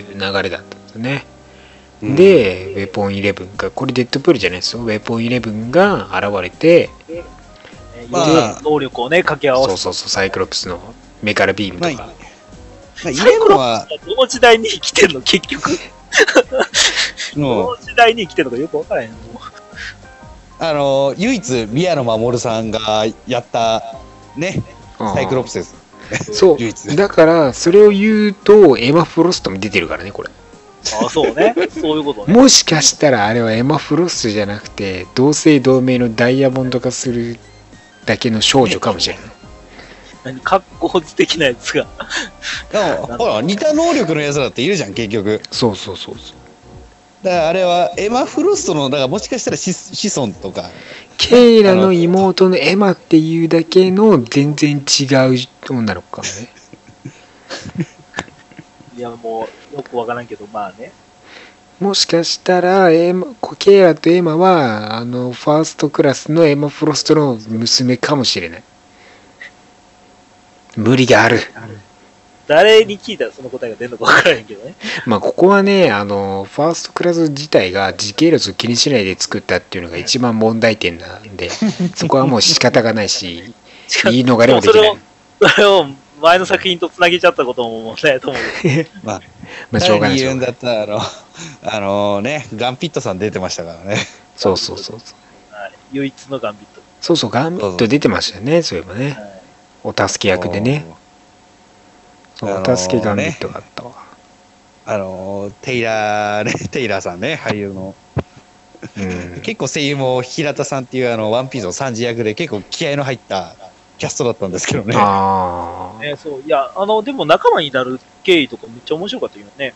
[SPEAKER 3] っていう流れだったんですよね、
[SPEAKER 1] うん
[SPEAKER 3] でウェポンイレブンがこれデッドプールじゃないですよウェポンイレブンが現れて
[SPEAKER 2] ね
[SPEAKER 1] まあ
[SPEAKER 2] いろんな能力をね、掛け合わせて。
[SPEAKER 3] そうそうそう、サイクロプスのメカラビームとか。
[SPEAKER 1] ままあ、イレブンは、
[SPEAKER 2] どの時代に生きてんの、結局？ど
[SPEAKER 1] もう、
[SPEAKER 2] の時代に生きてんのかよくわからへん。
[SPEAKER 1] あの、唯一、宮野真守さんがやった、ね、サイクロプスです。
[SPEAKER 3] そ
[SPEAKER 1] 唯一
[SPEAKER 3] う。だから、それを言うと、エマ・フロストも出てるからね、これ。
[SPEAKER 2] あそうね。そういうことね。
[SPEAKER 3] もしかしたら、あれはエマ・フロストじゃなくて、同姓同名のダイヤモンド化するだけの少女かもしれない。
[SPEAKER 2] 何、格好図的なやつが。
[SPEAKER 1] でも、ほら、似た能力のやつだっているじゃん、結局。
[SPEAKER 3] そうそうそうそう。
[SPEAKER 1] だからあれは、エマ・フロストの、だからもしかしたら子子孫とか、
[SPEAKER 3] ケイラの妹のエマっていうだけの全然違う女の子かもね。
[SPEAKER 2] いや、もう、よくわからんけど、まあね。
[SPEAKER 3] もしかしたらエマケイラとエマはあのファーストクラスのエマ・フロストの娘かもしれない無理がある
[SPEAKER 2] 誰に聞いたらその答えが出るのかわからへんけどね。
[SPEAKER 3] まあここはねあのファーストクラス自体が時系列を気にしないで作ったっていうのが一番問題点なんで そこはもう仕方がないし言い逃れもできない
[SPEAKER 2] それを、前の作品とつなげちゃったことも問題だと思う。
[SPEAKER 1] まあ、
[SPEAKER 3] まあしょうがない
[SPEAKER 1] 言う
[SPEAKER 3] んがない
[SPEAKER 1] ったら、あの、あのね、ガンピットさん出てましたからね。
[SPEAKER 3] そうそうそうそう
[SPEAKER 2] はい唯一のガンビット。
[SPEAKER 3] そうそうガンビット出てましたよねそういえばね
[SPEAKER 2] はい
[SPEAKER 3] お助け役でねそう助けガンビットがあったわ、
[SPEAKER 1] あの、テイラーね、テイラーさんね、俳優の。
[SPEAKER 3] うん
[SPEAKER 1] 結構声優も平田さんっていうあの、ワンピースの三次役で結構気合の入ったキャストだったんですけどね。
[SPEAKER 3] ああ
[SPEAKER 2] ね、そう。いや、あの、でも仲間になる経緯とかめっちゃ面白かったよね。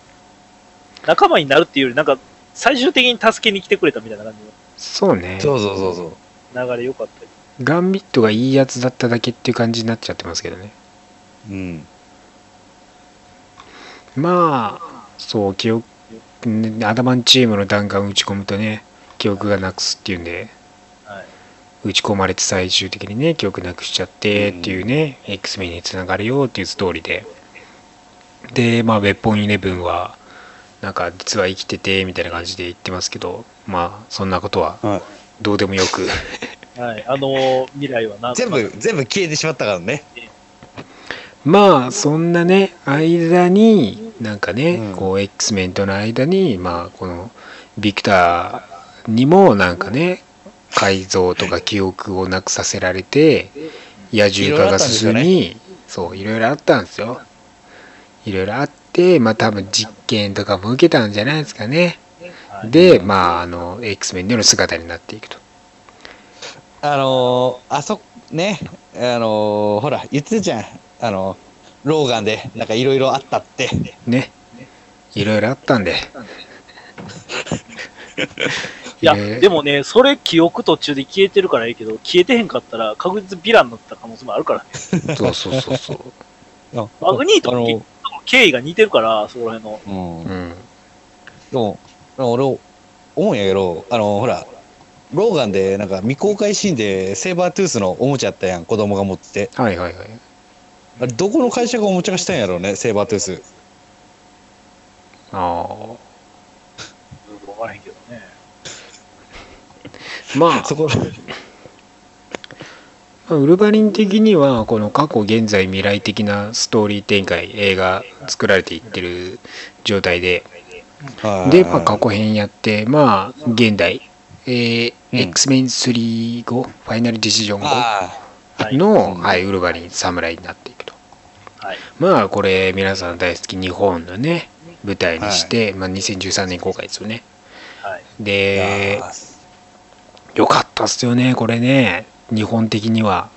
[SPEAKER 2] 仲間になるっていうより、なんか、最終的に助けに来てくれたみたいな感じ
[SPEAKER 3] そうね。
[SPEAKER 1] そうそうそうそう。
[SPEAKER 2] の流れ良かったり。
[SPEAKER 3] ガンビットがいいやつだっただけっていう感じになっちゃってますけどね。
[SPEAKER 1] うん。
[SPEAKER 3] まあ、そう、記憶、ねアダマンチームの弾丸打ち込むとね、記憶がなくすっていうんで、
[SPEAKER 2] はい。
[SPEAKER 3] 打ち込まれて最終的にね、記憶なくしちゃってっていうね、X メンにつながるよっていうストーリーで。で、まあ、ウェポンイレブンは、なんか実は生きててみたいな感じで言ってますけど、まあ、そんなことは
[SPEAKER 1] はい
[SPEAKER 3] どうでもよく。
[SPEAKER 2] はい。あの未来は何
[SPEAKER 1] 全部、全部消えてしまったからね。
[SPEAKER 3] まあそんなね間になんかね、
[SPEAKER 1] うん。
[SPEAKER 3] こう X メンとの間にまあこのビクターにもなんかね改造とか記憶をなくさせられて野獣化が進みそういろいろあったんですよ。いろいろあってまあ多分実験とかも受けたんじゃないですかね。
[SPEAKER 2] はい。
[SPEAKER 3] でまああの X メンでの姿になっていくと。
[SPEAKER 1] あのー、あそ、ね、あのー、ほら、言ってたじゃん。あの、ローガンで、なんかいろいろあったって。
[SPEAKER 3] ねいろいろあったんで
[SPEAKER 2] いや、
[SPEAKER 3] ね
[SPEAKER 2] でもね、それ記憶途中で消えてるからいいけど、消えてへんかったら確実ヴィランになった可能性もあるからね。
[SPEAKER 3] そうそうそうそう
[SPEAKER 1] あ
[SPEAKER 2] マグニート
[SPEAKER 1] あの
[SPEAKER 2] と経緯が似てるから、そこら辺の。
[SPEAKER 1] うん。で
[SPEAKER 3] うん
[SPEAKER 1] も、俺、思うんやけど、あの、ほら、ローガンで、なんか未公開シーンで、セーバートゥースのおもちゃあったやん、子供が持ってて。
[SPEAKER 3] はいはいはい
[SPEAKER 1] あれ、どこの会社がおもちゃ化したんやろうね、セーバートゥース。
[SPEAKER 3] ああ
[SPEAKER 2] よくわからへんけどね。
[SPEAKER 3] まあ。
[SPEAKER 1] そこ、
[SPEAKER 3] ウルヴァリン的にはこの過去現在未来的なストーリー展開映画作られていってる状態で。で、まあ、過去編やってまあ現代、えー
[SPEAKER 1] うん。
[SPEAKER 3] X メン3後ファイナルディシジョン後
[SPEAKER 1] あ
[SPEAKER 2] はい。
[SPEAKER 3] はい、ウルヴァリン侍になっていく。と
[SPEAKER 2] はい。
[SPEAKER 3] まあこれ皆さん大好き日本のね舞台にして、まあ、2013年公開ですよね
[SPEAKER 2] はい。
[SPEAKER 1] あ
[SPEAKER 3] で
[SPEAKER 1] あ
[SPEAKER 3] よかったっすよねこれね日本的には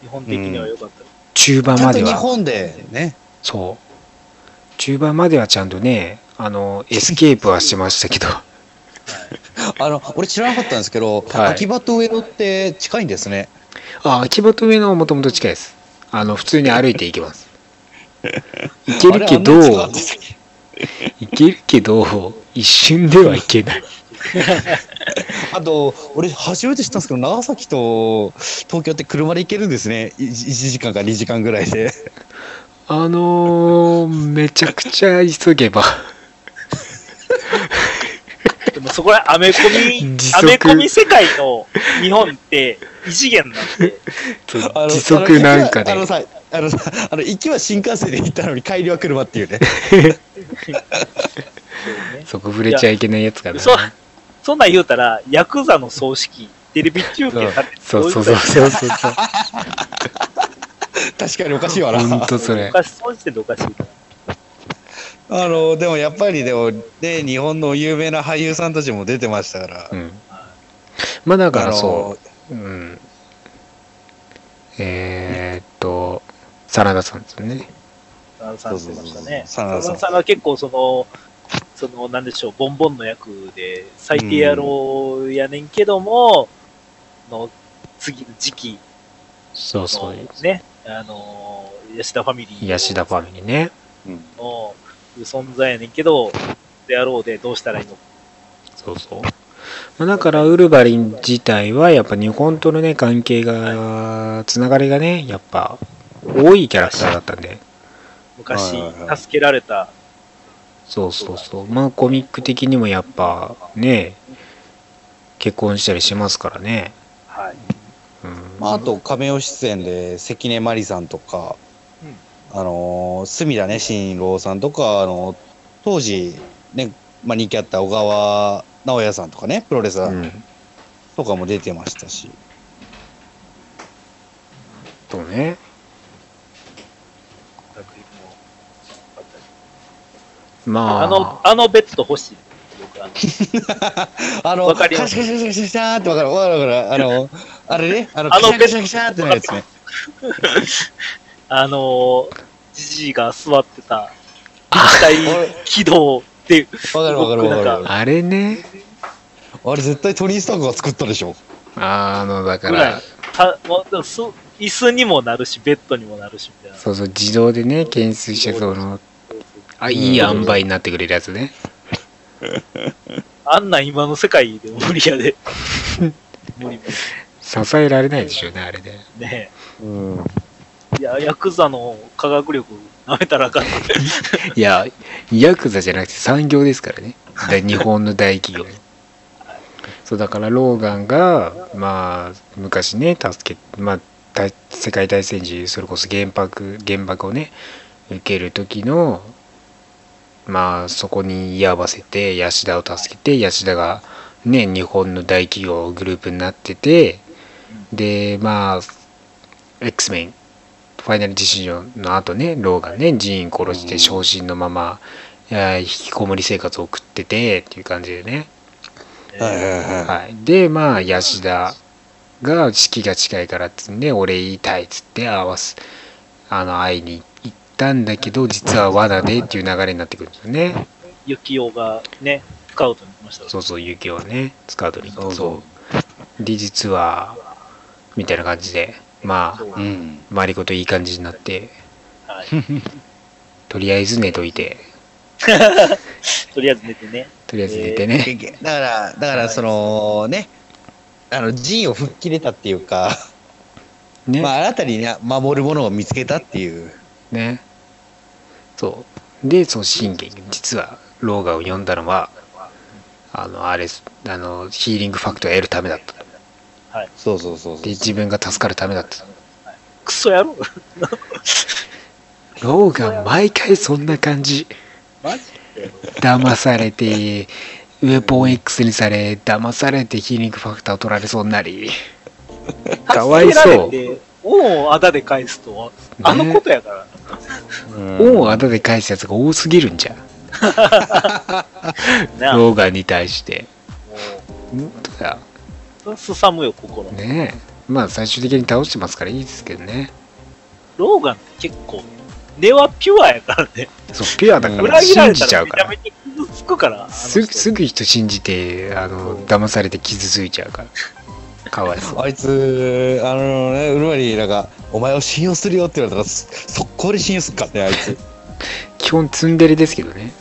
[SPEAKER 2] 日本的には良かった。
[SPEAKER 3] 中盤
[SPEAKER 1] ちゃんと日
[SPEAKER 3] までは
[SPEAKER 1] 本でね、
[SPEAKER 3] そう。中盤まではちゃんとね、あの、エスケープはしましたけど、
[SPEAKER 1] あの、俺知らなかったんですけど、
[SPEAKER 3] はい
[SPEAKER 1] 秋葉と上野って近いんですね。
[SPEAKER 3] あ、秋葉と上野はもともと近いです。あの、普通に歩いて行けます。行けるけど
[SPEAKER 1] あれあんなに近かったでしたっけ
[SPEAKER 3] 行けるけど、一瞬では行けない。
[SPEAKER 1] あと、俺初めて知ったんですけど、長崎と東京って車で行けるんですね。1時間か2時間ぐらいで。
[SPEAKER 3] あのー、めちゃくちゃ急げば、
[SPEAKER 2] でもそこら、アメコミアメコミ世界の日本って異次元なんで、
[SPEAKER 3] 時速なんかで、
[SPEAKER 1] あのさ、あのさ、あの、行きは新幹線で行ったのに帰りは車っていうね。
[SPEAKER 2] そうね
[SPEAKER 3] そこ触れちゃいけないやつかな。
[SPEAKER 2] そう そんなん言うたら、ヤクザの葬式、テレビ中継だって
[SPEAKER 3] そうそうそうそうそう。
[SPEAKER 1] 確かにおかしいわな。
[SPEAKER 3] ほんとそれ
[SPEAKER 2] お。かしい、おかしい。
[SPEAKER 1] あの、でもやっぱりでも、で、日本の有名な俳優さんたちも出てましたから。
[SPEAKER 3] うん。まあだからそう、うん。えー、真田さんですよね。
[SPEAKER 2] 真田さんしてましたね。
[SPEAKER 1] 真田さん
[SPEAKER 2] が結構その、その、なんでしょう、ボンボンの役で、最低野郎やねんけども、の、次の時期
[SPEAKER 3] そうそう
[SPEAKER 2] の。ね、あの、吉田ファミリー
[SPEAKER 3] ヤシダファミリーね。
[SPEAKER 1] うん
[SPEAKER 2] の存在やねんけど、であろうでどうしたらいいのか。
[SPEAKER 3] そうそう。まあ、だから、ウルヴァリン自体は、やっぱ日本とのね、関係が、つながりがね、やっぱ、多いキャラクターだったんで。
[SPEAKER 2] 昔助けられた、
[SPEAKER 3] そうそうそう。まあ、コミック的にもやっぱ、ね、結婚したりしますからね。
[SPEAKER 2] はい。
[SPEAKER 3] うん。
[SPEAKER 1] まあ、あと、亀尾出演で関根麻里さんとか、あのー、隅田ね、新郎さんとか、あの当時、ね、まあ、人気あった小川直也さんとかね、プロレスラー
[SPEAKER 3] うん。
[SPEAKER 1] とかも出てましたし。
[SPEAKER 3] とね。
[SPEAKER 2] 作品もあったり
[SPEAKER 3] まあ、
[SPEAKER 2] あの、あのベッド欲しい。あのわかります
[SPEAKER 1] カシャカシャカシャカシャーってわかる、わかるわかる。あの、あれね、あの、
[SPEAKER 2] あの
[SPEAKER 1] カシャカシャカシャーってなるやつね。
[SPEAKER 2] あのー、じじいが座ってた、立体起動っていう。
[SPEAKER 1] わかるわかるわかる
[SPEAKER 3] あれね
[SPEAKER 1] る。あれ絶対トニー・スタークが作ったでしょ。
[SPEAKER 3] あのだか
[SPEAKER 2] ぐらたもうでもそ椅子にもなるし、ベッドにもなるし、みたいな。
[SPEAKER 3] そうそう自動でね懸垂してそのあいい塩梅になってくれるやつね
[SPEAKER 2] あんなん今の世界でも無理やで。無理無
[SPEAKER 3] 支えられないでしょうねあれで
[SPEAKER 2] 理。ね
[SPEAKER 1] うん。
[SPEAKER 2] え。いや、ヤクザの科学力舐めたらあかんね。
[SPEAKER 3] いやヤクザじゃなくて産業ですからねで日本の大企業そうだからローガンがまあ昔ね助けまあ大世界大戦時それこそ原爆原爆をね受ける時のまあそこに居合わせて吉田を助けて吉田がね日本の大企業グループになっててでまあ X メンファイナルディシジョンの後ねローガンねジーン殺して昇進のまま、いや引きこもり生活を送っててっていう感じでね。
[SPEAKER 1] はいはいはい。
[SPEAKER 3] はい、でまあ吉田が式が近いからっつんで俺言いたいっつって合わすあの会いに行ったんだけど実は罠でっていう流れになってくるんですよね。
[SPEAKER 2] ユキオがね、スカウトに来ました。
[SPEAKER 3] そうそう雪をねスカートに。
[SPEAKER 1] そうそう。
[SPEAKER 3] で実はみたいな感じでまあ
[SPEAKER 1] うん。
[SPEAKER 3] 周りこといい感じになって。
[SPEAKER 2] はい。
[SPEAKER 3] とりあえず寝といて。
[SPEAKER 2] とりあえず寝てね。
[SPEAKER 3] とりあえず寝てね、
[SPEAKER 1] だから、だから、そのね、あの、ジンを吹っ切れたっていうか、
[SPEAKER 3] ね、
[SPEAKER 1] まあ、新たにね、守るものを見つけたっていう。
[SPEAKER 3] ねそう。でそう信玄実はローガンを呼んだのはあのあれあのヒーリングファクトを得るためだった。
[SPEAKER 1] そうそうそうそう。
[SPEAKER 3] で自分が助かるためだった。
[SPEAKER 2] クソ野郎。
[SPEAKER 3] ローガン毎回そんな感じ。
[SPEAKER 2] マジで？
[SPEAKER 3] 騙されてウェポン X にされ騙されてヒーリングファクターを取られそうになり。かわいそう
[SPEAKER 2] をあだで返すとは、あのことやから。
[SPEAKER 1] うん
[SPEAKER 3] 恩をあだで返すやつが多すぎるんじゃ。ん ローガンに対して。本当だ
[SPEAKER 2] う、すさむよ、心。
[SPEAKER 3] ねえ。まあ最終的に倒してますからいいですけどね。
[SPEAKER 2] ローガンって結構、根はピュアやからね。
[SPEAKER 3] そうピュアだから信じちゃうから。
[SPEAKER 2] つくから。
[SPEAKER 3] すぐ
[SPEAKER 2] 人。
[SPEAKER 3] すぐ人信じてあの騙されて傷ついちゃうから。かわいそう。
[SPEAKER 1] あいつ、あのね、ウルマリなんか、お前を信用するよって言われたら、す速攻で信用すっからね、あいつ。
[SPEAKER 3] 基本ツンデレですけどね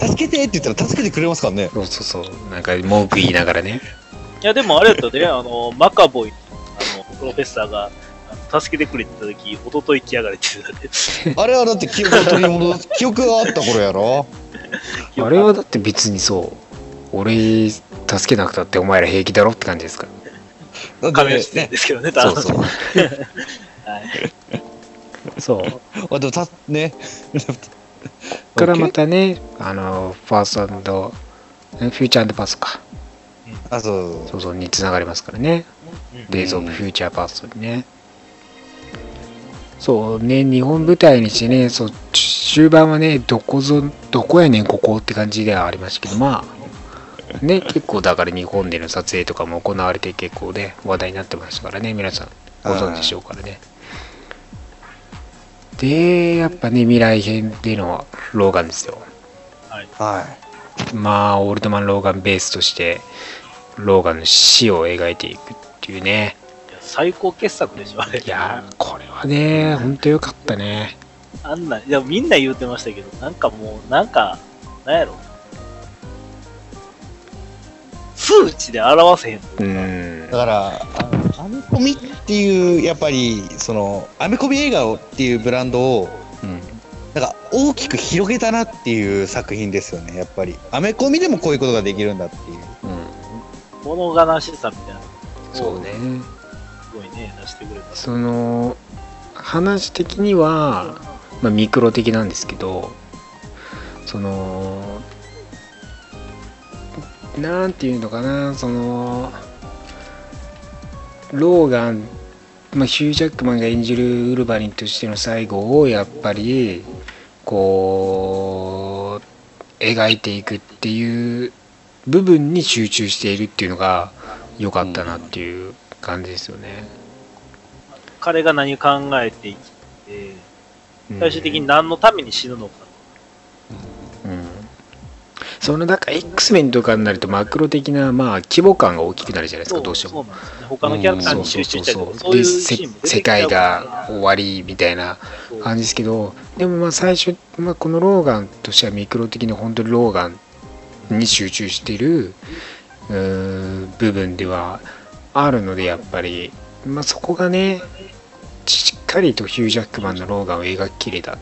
[SPEAKER 1] 助けてって言ったら助けてくれますからね。
[SPEAKER 3] そうそうそうなんか文句言いながらね
[SPEAKER 2] いや、でもあれだったね、あの、マカボイ、あの、プロフェッサーが、助けてくれって言った時、おととい来やがれって言ってたね。
[SPEAKER 1] あれはだって記憶を取り戻す、記憶があった頃やろ？
[SPEAKER 3] あれはだって別にそう俺助けなくたってお前ら平気だろって感じですから
[SPEAKER 2] 亀してるん
[SPEAKER 1] ね、
[SPEAKER 2] ですけどね、
[SPEAKER 3] そうそう。
[SPEAKER 2] はい。
[SPEAKER 3] そう。
[SPEAKER 1] あでもた、ね。
[SPEAKER 3] からまたねあのファーストフューチャーパスか。
[SPEAKER 1] あ、そう。
[SPEAKER 3] そうそうにつながりますからね。
[SPEAKER 2] うん。
[SPEAKER 3] デイズ・オブ・フューチャー・パストにね。そうね、日本舞台にしてね、そう終盤はね、どこぞ、どこやねん、ここって感じではありましたけど、まあ、ね、結構だから日本での撮影とかも行われて結構ね、話題になってましたからね、皆さんご存知でしょうからね。で、やっぱね、未来編でのローガンですよ。
[SPEAKER 1] は
[SPEAKER 3] まあ、オールドマン・ローガンベースとして、ローガンの死を描いていくっていうね。
[SPEAKER 2] 最高傑作でしょ、あれ。
[SPEAKER 3] いやー、これはね、ほんとよかったね。
[SPEAKER 2] あんな、いや、みんな言うてましたけど、なんかもう、なんか、なんやろ。数値で表せへん。
[SPEAKER 1] だ。から、あのアメコミっていう、やっぱり、その、アメコミ映画っていうブランドを、
[SPEAKER 3] うん
[SPEAKER 1] なんか大きく広げたなっていう作品ですよね、やっぱり。アメコミでもこういうことができるんだっていう。
[SPEAKER 3] うん、
[SPEAKER 2] 物悲しさみたいな。
[SPEAKER 3] そうね。
[SPEAKER 2] すごいね、出してくれた。
[SPEAKER 3] その、話的には、まあ、ミクロ的なんですけど、その、なんていうのかな、その、ローガン、まあ、ヒュージャックマンが演じるウルヴァリンとしての最後をやっぱりこう描いていくっていう部分に集中しているっていうのが良かったなっていう感じですよね。
[SPEAKER 2] 彼が何考えて生きて、
[SPEAKER 3] うん
[SPEAKER 2] 最終的に何のために死ぬのか。
[SPEAKER 3] うんその中 X メンとかになるとマクロ的なまあ規模感が大きくなるじゃないですかどうしても。
[SPEAKER 2] ね。他のキャラクターに集中したりとか、そう
[SPEAKER 3] 世界が終わりみたいな感じですけどでもまあ最初、まあ、このローガンとしてはミクロ的に本当にローガンに集中している部分ではあるのでやっぱり、まあ、そこがねしっかりとヒュージャックマンのローガンを描ききれた。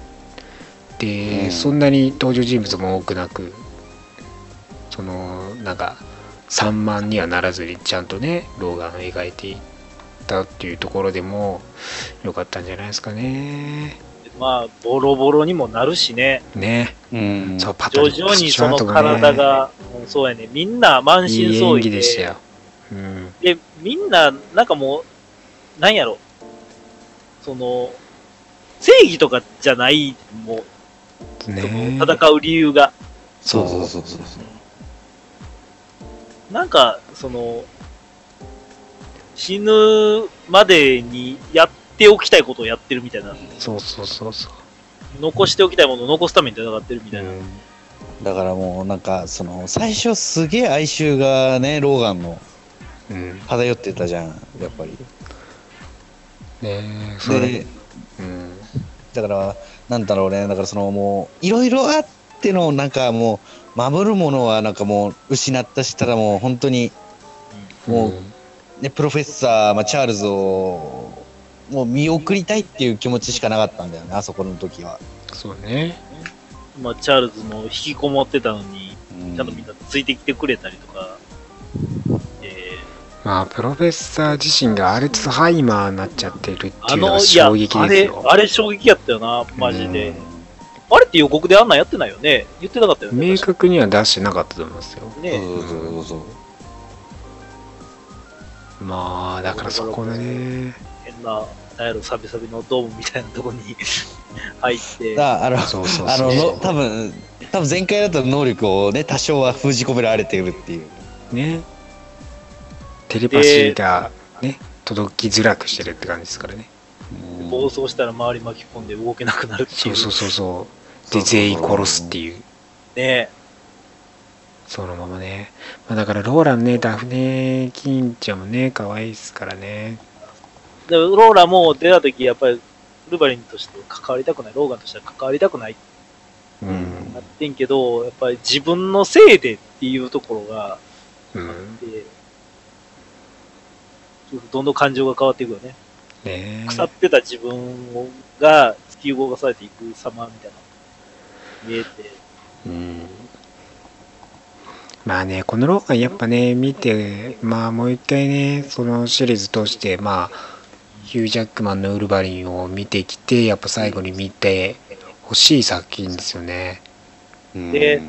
[SPEAKER 3] で、
[SPEAKER 1] うん。
[SPEAKER 3] そんなに登場人物も多くなくそのなんか3万にはならずにちゃんとねローガンを描いていったっていうところでも良かったんじゃないですかね
[SPEAKER 2] まあ、ボロボロにもなるしね。
[SPEAKER 3] ね
[SPEAKER 1] うん。
[SPEAKER 3] そうパトリ
[SPEAKER 2] 徐々にその体が、うんそうやね。みんな満身創痍
[SPEAKER 3] 技でしたよ。うん、
[SPEAKER 2] で、みんな、なんかもう、なんやろ。その、正義とかじゃない、もう、そ
[SPEAKER 3] ね
[SPEAKER 2] の戦う理由が。
[SPEAKER 1] そうそうそうそう。
[SPEAKER 2] なんか、その、死ぬまでにやっておきたいことをやってるみたいな。
[SPEAKER 3] そうそうそうそう。
[SPEAKER 2] 残しておきたいものを残すために戦ってるみたいな。
[SPEAKER 1] だからもうなんか、その、最初すげえ哀愁がね、ローガンの
[SPEAKER 3] うん、
[SPEAKER 1] 漂ってたじゃん、やっぱり。
[SPEAKER 3] ねそれ
[SPEAKER 1] で、
[SPEAKER 3] うん、
[SPEAKER 1] だから、なんだろうね、だからそのもう、いろいろあっての、なんかもう、守るものはなんかもう、失ったしたらもう、本当に、もうね、プロフェッサー、まあ、チャールズを、もう見送りたいっていう気持ちしかなかったんだよね、あそこの時は。
[SPEAKER 3] そうね。
[SPEAKER 2] まあ、チャールズも引きこもってたのに、
[SPEAKER 1] うん
[SPEAKER 2] ちゃんとみんなついてきてくれたりとか、え
[SPEAKER 3] まあ、プロフェッサー自身がアルツハイマーになっちゃってるって
[SPEAKER 2] ーあ
[SPEAKER 3] いうのが
[SPEAKER 2] の、いや、
[SPEAKER 3] 衝撃
[SPEAKER 2] あれ、
[SPEAKER 3] ですよ。
[SPEAKER 2] あれ衝撃やったよな、マジで。
[SPEAKER 1] うん
[SPEAKER 2] あれって予告であんなんやってないよね言ってなかったよね。
[SPEAKER 3] 明確には出してなかったと思いますよ。
[SPEAKER 2] ね
[SPEAKER 1] そうそうそうそう。
[SPEAKER 3] まあ、だからそこでね。
[SPEAKER 2] 変な、なんやろ、サビサビのドームみたいなとこに 入って、
[SPEAKER 1] だあの、
[SPEAKER 3] そうそうそう
[SPEAKER 1] あの、の多分、多分前回だったら能力をね、多少は封じ込められてるっていう。
[SPEAKER 3] ね。テレパシーがね、届きづらくしてるって感じですからね。
[SPEAKER 2] 暴走したら周り巻き込んで動けなくなるっていうう。
[SPEAKER 3] そそうそうそう。で、全員殺すっていう。
[SPEAKER 2] ね
[SPEAKER 3] そのままね。まあ、だからローランね、ダフネ・キンちゃんもね、可愛いですからね。
[SPEAKER 2] でローラも出た時、やっぱり、ルバリンとして関わりたくない、ローガンとしては関わりたくない
[SPEAKER 3] うん。
[SPEAKER 2] なってんけど、やっぱり自分のせいでっていうところが
[SPEAKER 3] うん。
[SPEAKER 2] あって、どんどん感情が変わっていくよね。
[SPEAKER 3] ね
[SPEAKER 2] 腐ってた自分をが突き動かされていく様みたいな、見えて、
[SPEAKER 3] うん。まあね、このローガンやっぱね、見て、まあもう一回ね、そのシリーズ通して、まあ、ヒュージャックマンのウルヴァリンを見てきて、やっぱ最後に見てほしい作品ですよね。
[SPEAKER 2] で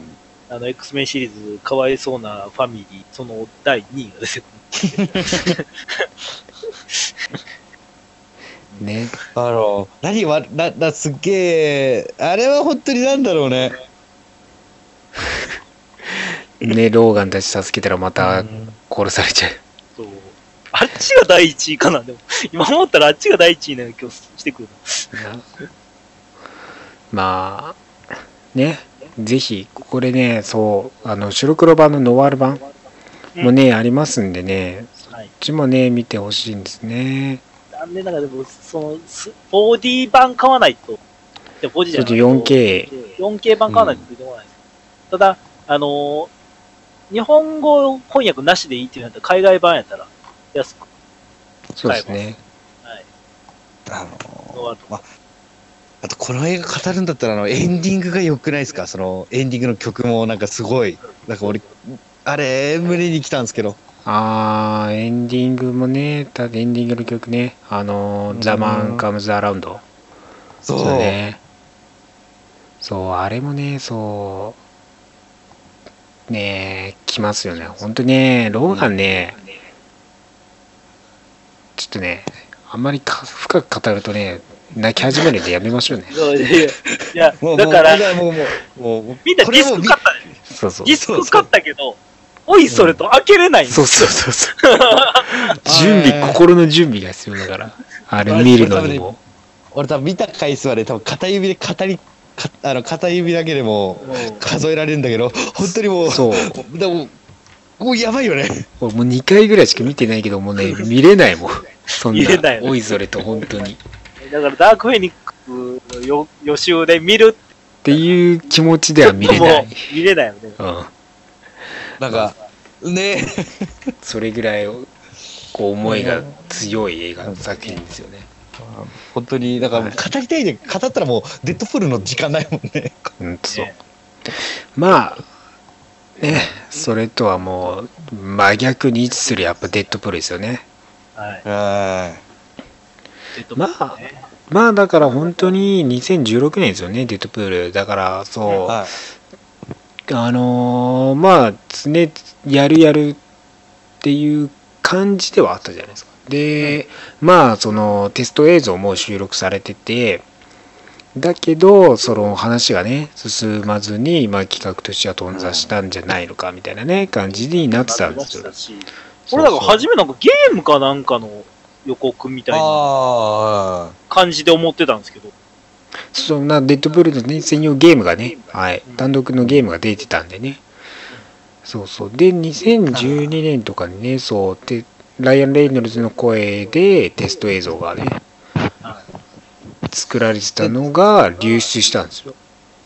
[SPEAKER 2] あの、X メンシリーズ、かわいそうなファミリー、その第2位が出てくる。
[SPEAKER 3] ね。
[SPEAKER 1] あの、何は、な、な、すっげえ、あれは本当になんだろうね。
[SPEAKER 3] ね、ローガンたち助けたらまた殺されちゃう。
[SPEAKER 2] そう。あっちが第1位かな、でも。今思ったらあっちが第1位な気がしてくる
[SPEAKER 3] なまあ、ね、ぜひ、ここでね、そう、あの、白黒版のノワール版もね、ありますんでね、
[SPEAKER 2] な。はい。
[SPEAKER 3] こっちもね、見てほしいんですね。
[SPEAKER 2] 残念ながらでも、その、す 4D 版買わないと。じゃ 4D じゃない
[SPEAKER 3] ちょっと 4K。
[SPEAKER 2] 4K 版買わないと出てこないです。ただ、あのー日本語翻訳なしでいいっていうんだったら、海外版やったら、安く。
[SPEAKER 3] そうですね。
[SPEAKER 2] はい。
[SPEAKER 1] あの
[SPEAKER 2] ール
[SPEAKER 1] まあとこの映画語るんだったらあのエンディングが良くないですか？そのエンディングの曲もなんかすごいなんか俺あれ胸に来たんですけど
[SPEAKER 3] あー、エンディングもね、たエンディングの曲ね、あのー、ザ・マン・カムズ・アラウンド。
[SPEAKER 1] そう
[SPEAKER 3] そうね。そう、あれもね、そう、ねえ、来ますよね。ほんとね、ローガンね、ちょっとね、あんまりか深く語るとね、泣き始めるんでやめましょうね。
[SPEAKER 2] いやだから、
[SPEAKER 1] もうもうもうもう
[SPEAKER 2] みんなディスク買った、
[SPEAKER 3] そうそう
[SPEAKER 2] ディ。スク買ったけど、おいそれと開けれないんです
[SPEAKER 3] そうそうそうそう。準備、心の準備が必要だから。あれ。見るのにも。
[SPEAKER 1] 俺多分見た回数はね多分片指で語りかあの片指だけでも数えられるんだけど本当にもう
[SPEAKER 3] そう。
[SPEAKER 1] でももうやばいよね。
[SPEAKER 3] 俺もう2回ぐらいしか見てないけどもうね見れないもん。そんな
[SPEAKER 2] 見れない。よね
[SPEAKER 3] おいそれと本当に。っ
[SPEAKER 2] だからダークフェニックスのよ予習で見る
[SPEAKER 3] ていう。気持ちでは見れない。
[SPEAKER 2] 見れないよね。
[SPEAKER 3] うん。
[SPEAKER 1] なんかね。
[SPEAKER 3] それぐらいこう思いが強い映画の作品ですよね。
[SPEAKER 1] 本当にだから語りたいで語ったらもうデッドプールの時間ないもんね。
[SPEAKER 3] うんとそう。
[SPEAKER 2] ね。
[SPEAKER 3] まあねそれとはもう真逆に位置するやっぱデッドプールですよね。
[SPEAKER 2] はい。
[SPEAKER 3] まあ
[SPEAKER 2] ね
[SPEAKER 3] まあだから本当に2016年ですよねデッドプール。だからそう、
[SPEAKER 1] はい
[SPEAKER 3] あのーまあ常やるやるっていう感じではあったじゃないですか。で、まあそのテスト映像も収録されててだけどその話がね進まずに、まあ、企画としては頓挫したんじゃないのかみたいなね感じになってたんですよ。
[SPEAKER 2] 俺だから初めなんかゲームかなんかの予告みたいな
[SPEAKER 1] あ
[SPEAKER 2] 感じで思ってたんですけど、
[SPEAKER 3] そんなデッドプールの、ね、専用ゲームがね、はい、単独のゲームが出てたんでね。そうそう。で、2012年とかにね、そう、でライアン・レイノルズの声でテスト映像がね、作られてたのが流出したんですよ。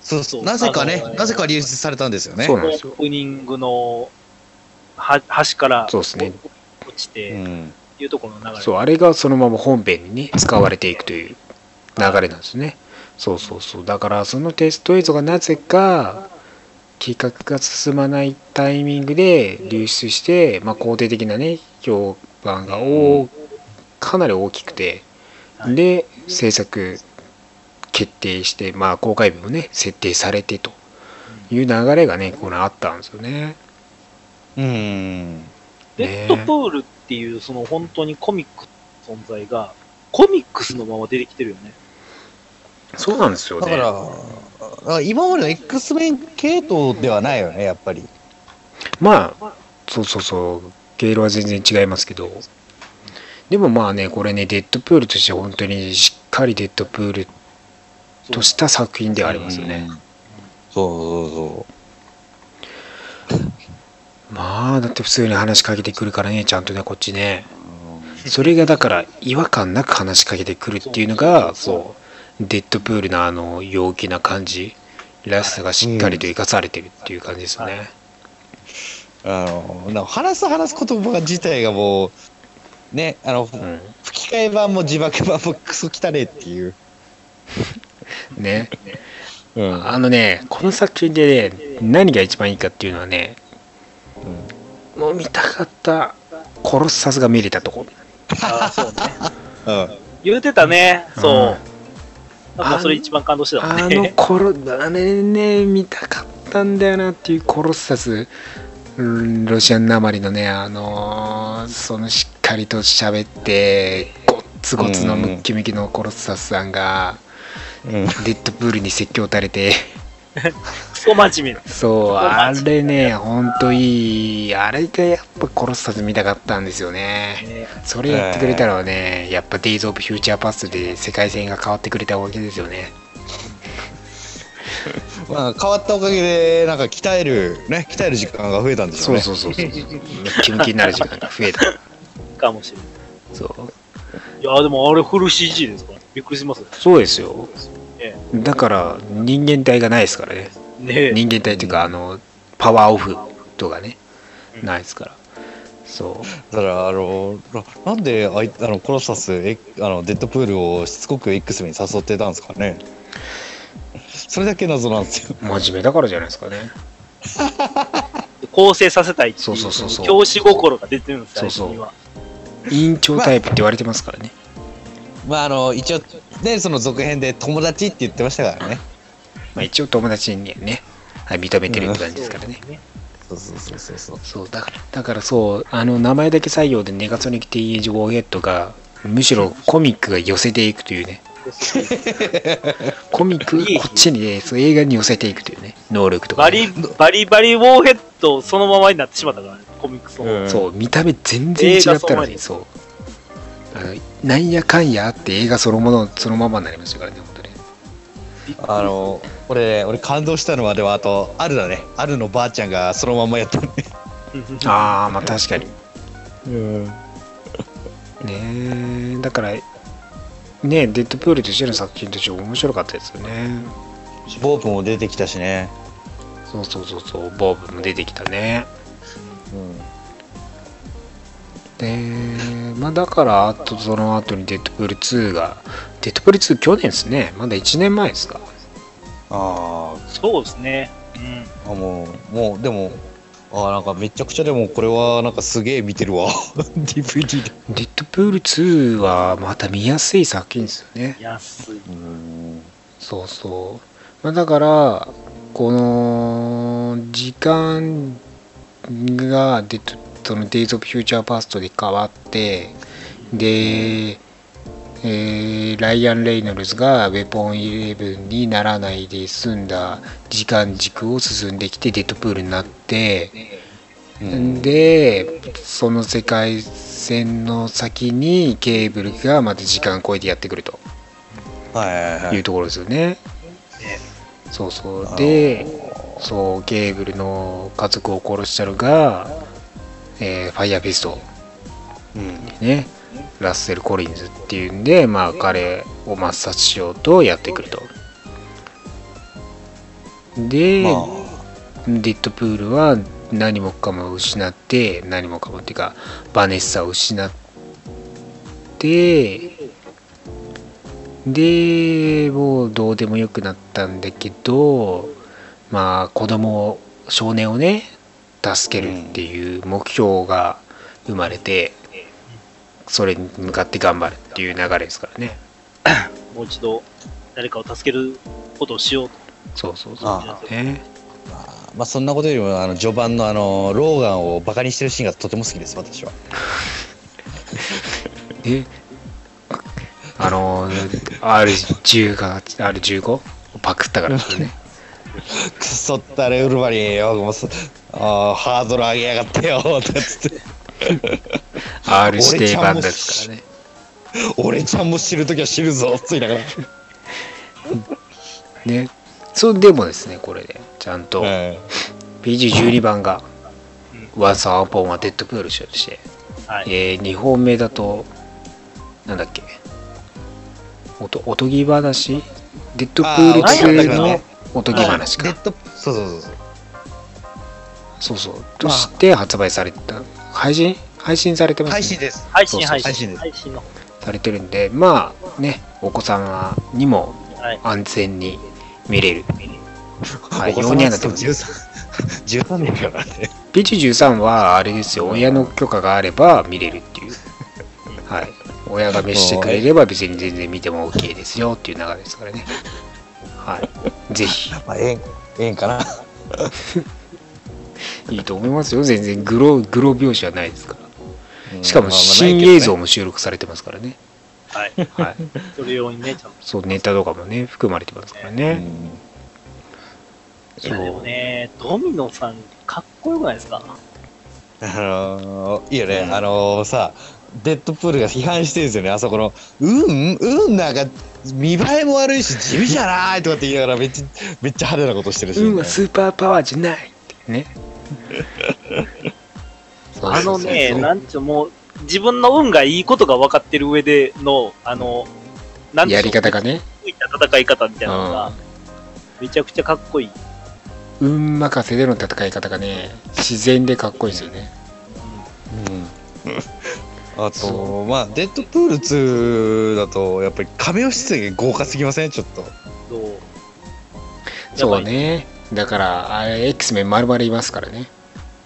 [SPEAKER 1] そうそうなぜかねなぜか流出されたんですよね
[SPEAKER 3] そうなんですよ
[SPEAKER 2] オープニングのは端から
[SPEAKER 3] そうですね
[SPEAKER 2] 落ちて、
[SPEAKER 1] うん
[SPEAKER 2] いうところの流れ。
[SPEAKER 3] そう、あれがそのまま本編にね、使われていくという流れなんですね。そうそうそう。だから、そのテスト映像がなぜか、企画が進まないタイミングで流出して、まあ、肯定的なね、評判が大かなり大きくて、
[SPEAKER 2] はい
[SPEAKER 3] で、制作決定して、まあ、公開日もね、設定されてという流れがね、これあったんですよね。
[SPEAKER 1] うん
[SPEAKER 2] デッドプールっていう、その本当にコミックの存在が、コミックスのまま出てきてるよね。
[SPEAKER 3] そうなんですよね。
[SPEAKER 1] だからだから今までの X メン系統ではないよねやっぱり
[SPEAKER 3] まあ、そうそうそう、経路は全然違いますけど、でもまあね、これね、デッドプールとして本当にしっかりデッドプールとした作品ではありますよね
[SPEAKER 1] うん。そうそう
[SPEAKER 3] まあ、だって普通に話しかけてくるからね、ちゃんとね、こっちね。
[SPEAKER 1] そう
[SPEAKER 3] それがだから違和感なく話しかけてくるっていうのが、そう、デッドプールのあの陽気な感じ、らしさがしっかりと生かされてるっていう感じですよね。
[SPEAKER 1] あの話す話す言葉自体がもうねあの、
[SPEAKER 3] うん。
[SPEAKER 1] 吹き替え版も字幕版もクソ汚ねえっていう、
[SPEAKER 3] ね。
[SPEAKER 1] うん
[SPEAKER 3] あのね、この作品でね、何が一番いいかっていうのはね、もう見たかった、コロッサスが見れたとこ。
[SPEAKER 2] ああ、そうね。
[SPEAKER 1] うん
[SPEAKER 2] 言うてたね、そう。
[SPEAKER 3] うん
[SPEAKER 2] なんかそれ一番感動してたもん
[SPEAKER 3] あの
[SPEAKER 2] ね。
[SPEAKER 3] コロ、あれね、見たかったんだよなっていうコロッサス、うんロシアンなまりのね、あのーそのしっかりと喋って、ゴッツゴツのムッキムキのコロッサスさんが、
[SPEAKER 1] うん。
[SPEAKER 3] デッドプールに説教垂れて、
[SPEAKER 2] クソ真面目な。
[SPEAKER 3] そう、あれね、ほんといい、あれがやっぱコロッサス見たかったんですよね。
[SPEAKER 2] ね
[SPEAKER 3] それやってくれたらね、やっぱ Days of Future Past で世界線が変わってくれたわけですよね。
[SPEAKER 1] まあ、変わったおかげでなんか鍛えるね鍛える時間が増えたんでしょうね
[SPEAKER 3] そうそうそうそう。キムキになる時間が増えた。
[SPEAKER 2] かもしれない。
[SPEAKER 3] そう。
[SPEAKER 2] いや、でもあれフル CG ですか？ら、びっくりしますよ
[SPEAKER 3] そうですよ。
[SPEAKER 2] ね。
[SPEAKER 3] だから人間体がないですからね。
[SPEAKER 2] ね
[SPEAKER 3] 人間体っていうか、あの、パワーオフとかね、
[SPEAKER 2] うん
[SPEAKER 3] ないですから。そう。
[SPEAKER 1] だからあのななんであいあのコロッサスえあのデッドプールをしつこく X に誘ってたんですかねそれだけ謎なんですよ
[SPEAKER 3] 真面目だからじゃないですかね。
[SPEAKER 2] 構成させたいっていう
[SPEAKER 3] そうそうそうそう
[SPEAKER 2] 教師心が出てるんです
[SPEAKER 3] そうそう。委員長タイプって言われてますからね。
[SPEAKER 1] まああの一応ねその続編で友達って言ってましたからね
[SPEAKER 3] まあ一応友達にね、はい、認めてるって感じですからね。
[SPEAKER 1] そうそうそうそうそう。
[SPEAKER 3] そうだからだからそうあの名前だけ採用でネガソニックティーエイジ・ウォーヘッドがむしろコミックが寄せていくというね。コミックがこっちにねそう映画に寄せていくというね能力とかね、
[SPEAKER 2] バリバリバリウォーヘッドそのままになってしまったからね、コミックスの。
[SPEAKER 1] うん。
[SPEAKER 3] そう見た目全然違ったのに。そう。なんやかんやあって映画そのものそのままになりましたからね
[SPEAKER 1] あの、俺、俺感動したのは、でもあと、あるだね。あるのばあちゃんがそのままやったね。
[SPEAKER 3] ああまあ確かに
[SPEAKER 1] うん。
[SPEAKER 3] ねえだからねデッドプールとしての作品として面白かったですよね
[SPEAKER 1] ボープも出てきたしね。
[SPEAKER 3] そうそうそうそうボーブも出てきたね
[SPEAKER 1] うん。
[SPEAKER 3] でまあだからあとその後にデッドプール2がデッドプール2去年ですね。まだ1年前ですか。
[SPEAKER 1] あ
[SPEAKER 2] そうですね。うん。
[SPEAKER 1] ーあ、もう、もう、でも、あーなんかめちゃくちゃでもこれはなんかすげえ見てるわ。DVD で
[SPEAKER 3] デッドプール2はまた見やすい作品ですよね。
[SPEAKER 2] 安い。
[SPEAKER 1] うん。
[SPEAKER 3] そうそう、まあ、だからこの時間がデッドその Days of Future Past で変わってで、えーライアン・レイノルズがウェポン11にならないで済んだ時間軸を進んできてデッドプールになって、
[SPEAKER 1] うん。
[SPEAKER 3] でその世界線の先にケーブルがまた時間超えてやってくると。
[SPEAKER 1] はいはい
[SPEAKER 3] うところですよね。
[SPEAKER 2] ね。
[SPEAKER 3] そうそう。でそうケーブルの家族を殺したのが、えーファイヤーフィスト
[SPEAKER 1] うん。
[SPEAKER 3] ね。ラッセル・コリンズっていうんでまあ彼を抹殺しようとやってくると。で、
[SPEAKER 1] まあ。
[SPEAKER 3] デッドプールは何もかも失って何もかもっていうかバネッサを失ってでもうどうでもよくなったんだけどまあ子供を少年をね助けるっていう目標が生まれて、それに向かって頑張るっていう流れですからね。
[SPEAKER 2] もう一度誰かを助けることをしようと。
[SPEAKER 3] そうそうそう。
[SPEAKER 1] あ
[SPEAKER 3] ね。
[SPEAKER 1] まあそんなことよりもあの序盤のあのローガンをバカにしてるシーンがとても好きです私は。
[SPEAKER 3] え？あの R10 が R15 をパクったからですよね。
[SPEAKER 1] くそったれウルバリンよもうそあーハードル上げやがってよ とかつって。
[SPEAKER 3] R 指定版ですからね。
[SPEAKER 1] 俺ちゃんも知るときは知るぞついながら。
[SPEAKER 3] ね。そうでもですねこれでちゃんと。
[SPEAKER 1] うん
[SPEAKER 3] PG12 番が「Once Upon a Dead Pool」として、
[SPEAKER 2] はい。
[SPEAKER 3] えー、2本目だとなんだっけ。おとおとぎ話？デッドプール
[SPEAKER 1] あー
[SPEAKER 3] 2の
[SPEAKER 1] ね。
[SPEAKER 3] おとぎ話か。
[SPEAKER 1] デッドそうそうそうそう
[SPEAKER 3] そうそう。として発売された。配信？配信されてますね。
[SPEAKER 1] 配信です。
[SPEAKER 2] 配信、配信。
[SPEAKER 1] 配信です。
[SPEAKER 2] 配信の。
[SPEAKER 3] されてるんでまあねお子様にも
[SPEAKER 2] はい。
[SPEAKER 3] 安全に見れる、はい、
[SPEAKER 1] お子
[SPEAKER 3] ようにはなってます。
[SPEAKER 1] 13 13年だからね。
[SPEAKER 3] PG13 はあれですよ。親の許可があれば見れるっていう。はい。親が召してくれれば別に全然見ても OK ですよっていう流れですからね。はい。ぜひ。
[SPEAKER 1] まあええんええんかな い
[SPEAKER 3] いと思いますよ。全然グログロ描写はないですから。しかも新映像も収録されてますからね。
[SPEAKER 2] はい。
[SPEAKER 3] はい。
[SPEAKER 2] それ用にね、ちゃんと。
[SPEAKER 3] そうネタとかもね含まれてますからね、
[SPEAKER 1] ない
[SPEAKER 2] や、でもね、ドミノさん、かっこよくないですか？
[SPEAKER 1] うんあのーいいよね、あのーさデッドプールが批判してるんですよね。あそこの「うんうんなんか見栄えも悪いし地味じゃない」とかって言いながらめっちゃめっちゃ派手なことしてるし、
[SPEAKER 3] 運はスーパーパワーじゃないね。
[SPEAKER 2] あのね、なんちゅう、もう、自分の運がいいことが分かってる上での、あの、なん
[SPEAKER 3] やり方
[SPEAKER 2] が。
[SPEAKER 3] がね。
[SPEAKER 2] いった戦い方みたいなのが、めちゃくちゃかっこいい。
[SPEAKER 3] 運任せでの戦い方がね自然でかっこいいですよね。
[SPEAKER 1] うん。あ
[SPEAKER 3] そ
[SPEAKER 1] とまあデッドプール2だとやっぱりカメオ出演が豪華すぎません？ちょっと。
[SPEAKER 2] そう。
[SPEAKER 3] そうねだからあれ X メン丸々いますからね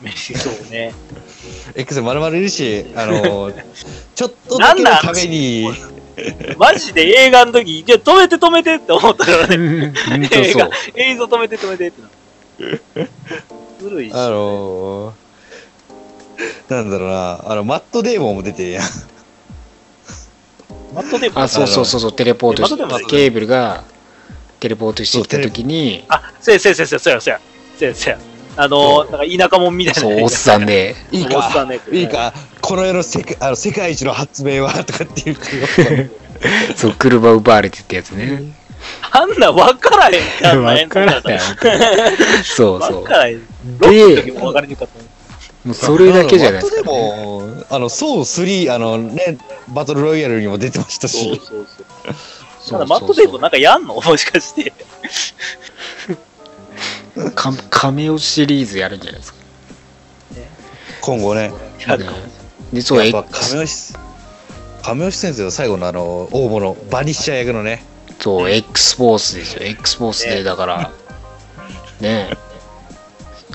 [SPEAKER 2] めそうね。
[SPEAKER 1] X まるまるいるしあのー ちょっとだけのために
[SPEAKER 2] マジで映画の時、じゃ止めて止めてって思ったからね。映画
[SPEAKER 3] そう、
[SPEAKER 2] 映像止めて止めてってな。ずるいし。
[SPEAKER 1] あのーなんだろうなあのマットデーモンも出てるやん
[SPEAKER 2] マットでも
[SPEAKER 3] あそうそうそうそうテレポートし
[SPEAKER 2] えまたでも
[SPEAKER 3] ケーブルがテレポートしてきた時に
[SPEAKER 2] あ、せやせやせやせやせやせや。せやせや。あのー、なんか田舎者みたいな。
[SPEAKER 3] そうおっさんで
[SPEAKER 1] いい
[SPEAKER 2] おっさんね
[SPEAKER 1] いいかこの世の世界あの世界一の発明はとかっていう
[SPEAKER 3] そう車奪われてってやつね
[SPEAKER 2] あんな分からへんやん。
[SPEAKER 3] 分からへん。そうそう。
[SPEAKER 2] 分からへん。ロックの時もかりにかったも
[SPEAKER 3] うそれだけじゃないですか、
[SPEAKER 1] でも、あの、ソウ3、あのね、バトルロイヤルにも出てましたし、
[SPEAKER 2] そうそう。
[SPEAKER 3] そう
[SPEAKER 2] ただマットデーブなんかやんの？もしかして。
[SPEAKER 3] カカメオシリーズやるんじゃないですか。
[SPEAKER 1] 今後ね。
[SPEAKER 2] やるかも。
[SPEAKER 3] ねで、そう、
[SPEAKER 1] やっぱ亀先生の最後のあの、大物、バニッシャー役のね、
[SPEAKER 3] そう X フォースですよ。X フォースで
[SPEAKER 2] ね。
[SPEAKER 3] だから。ね。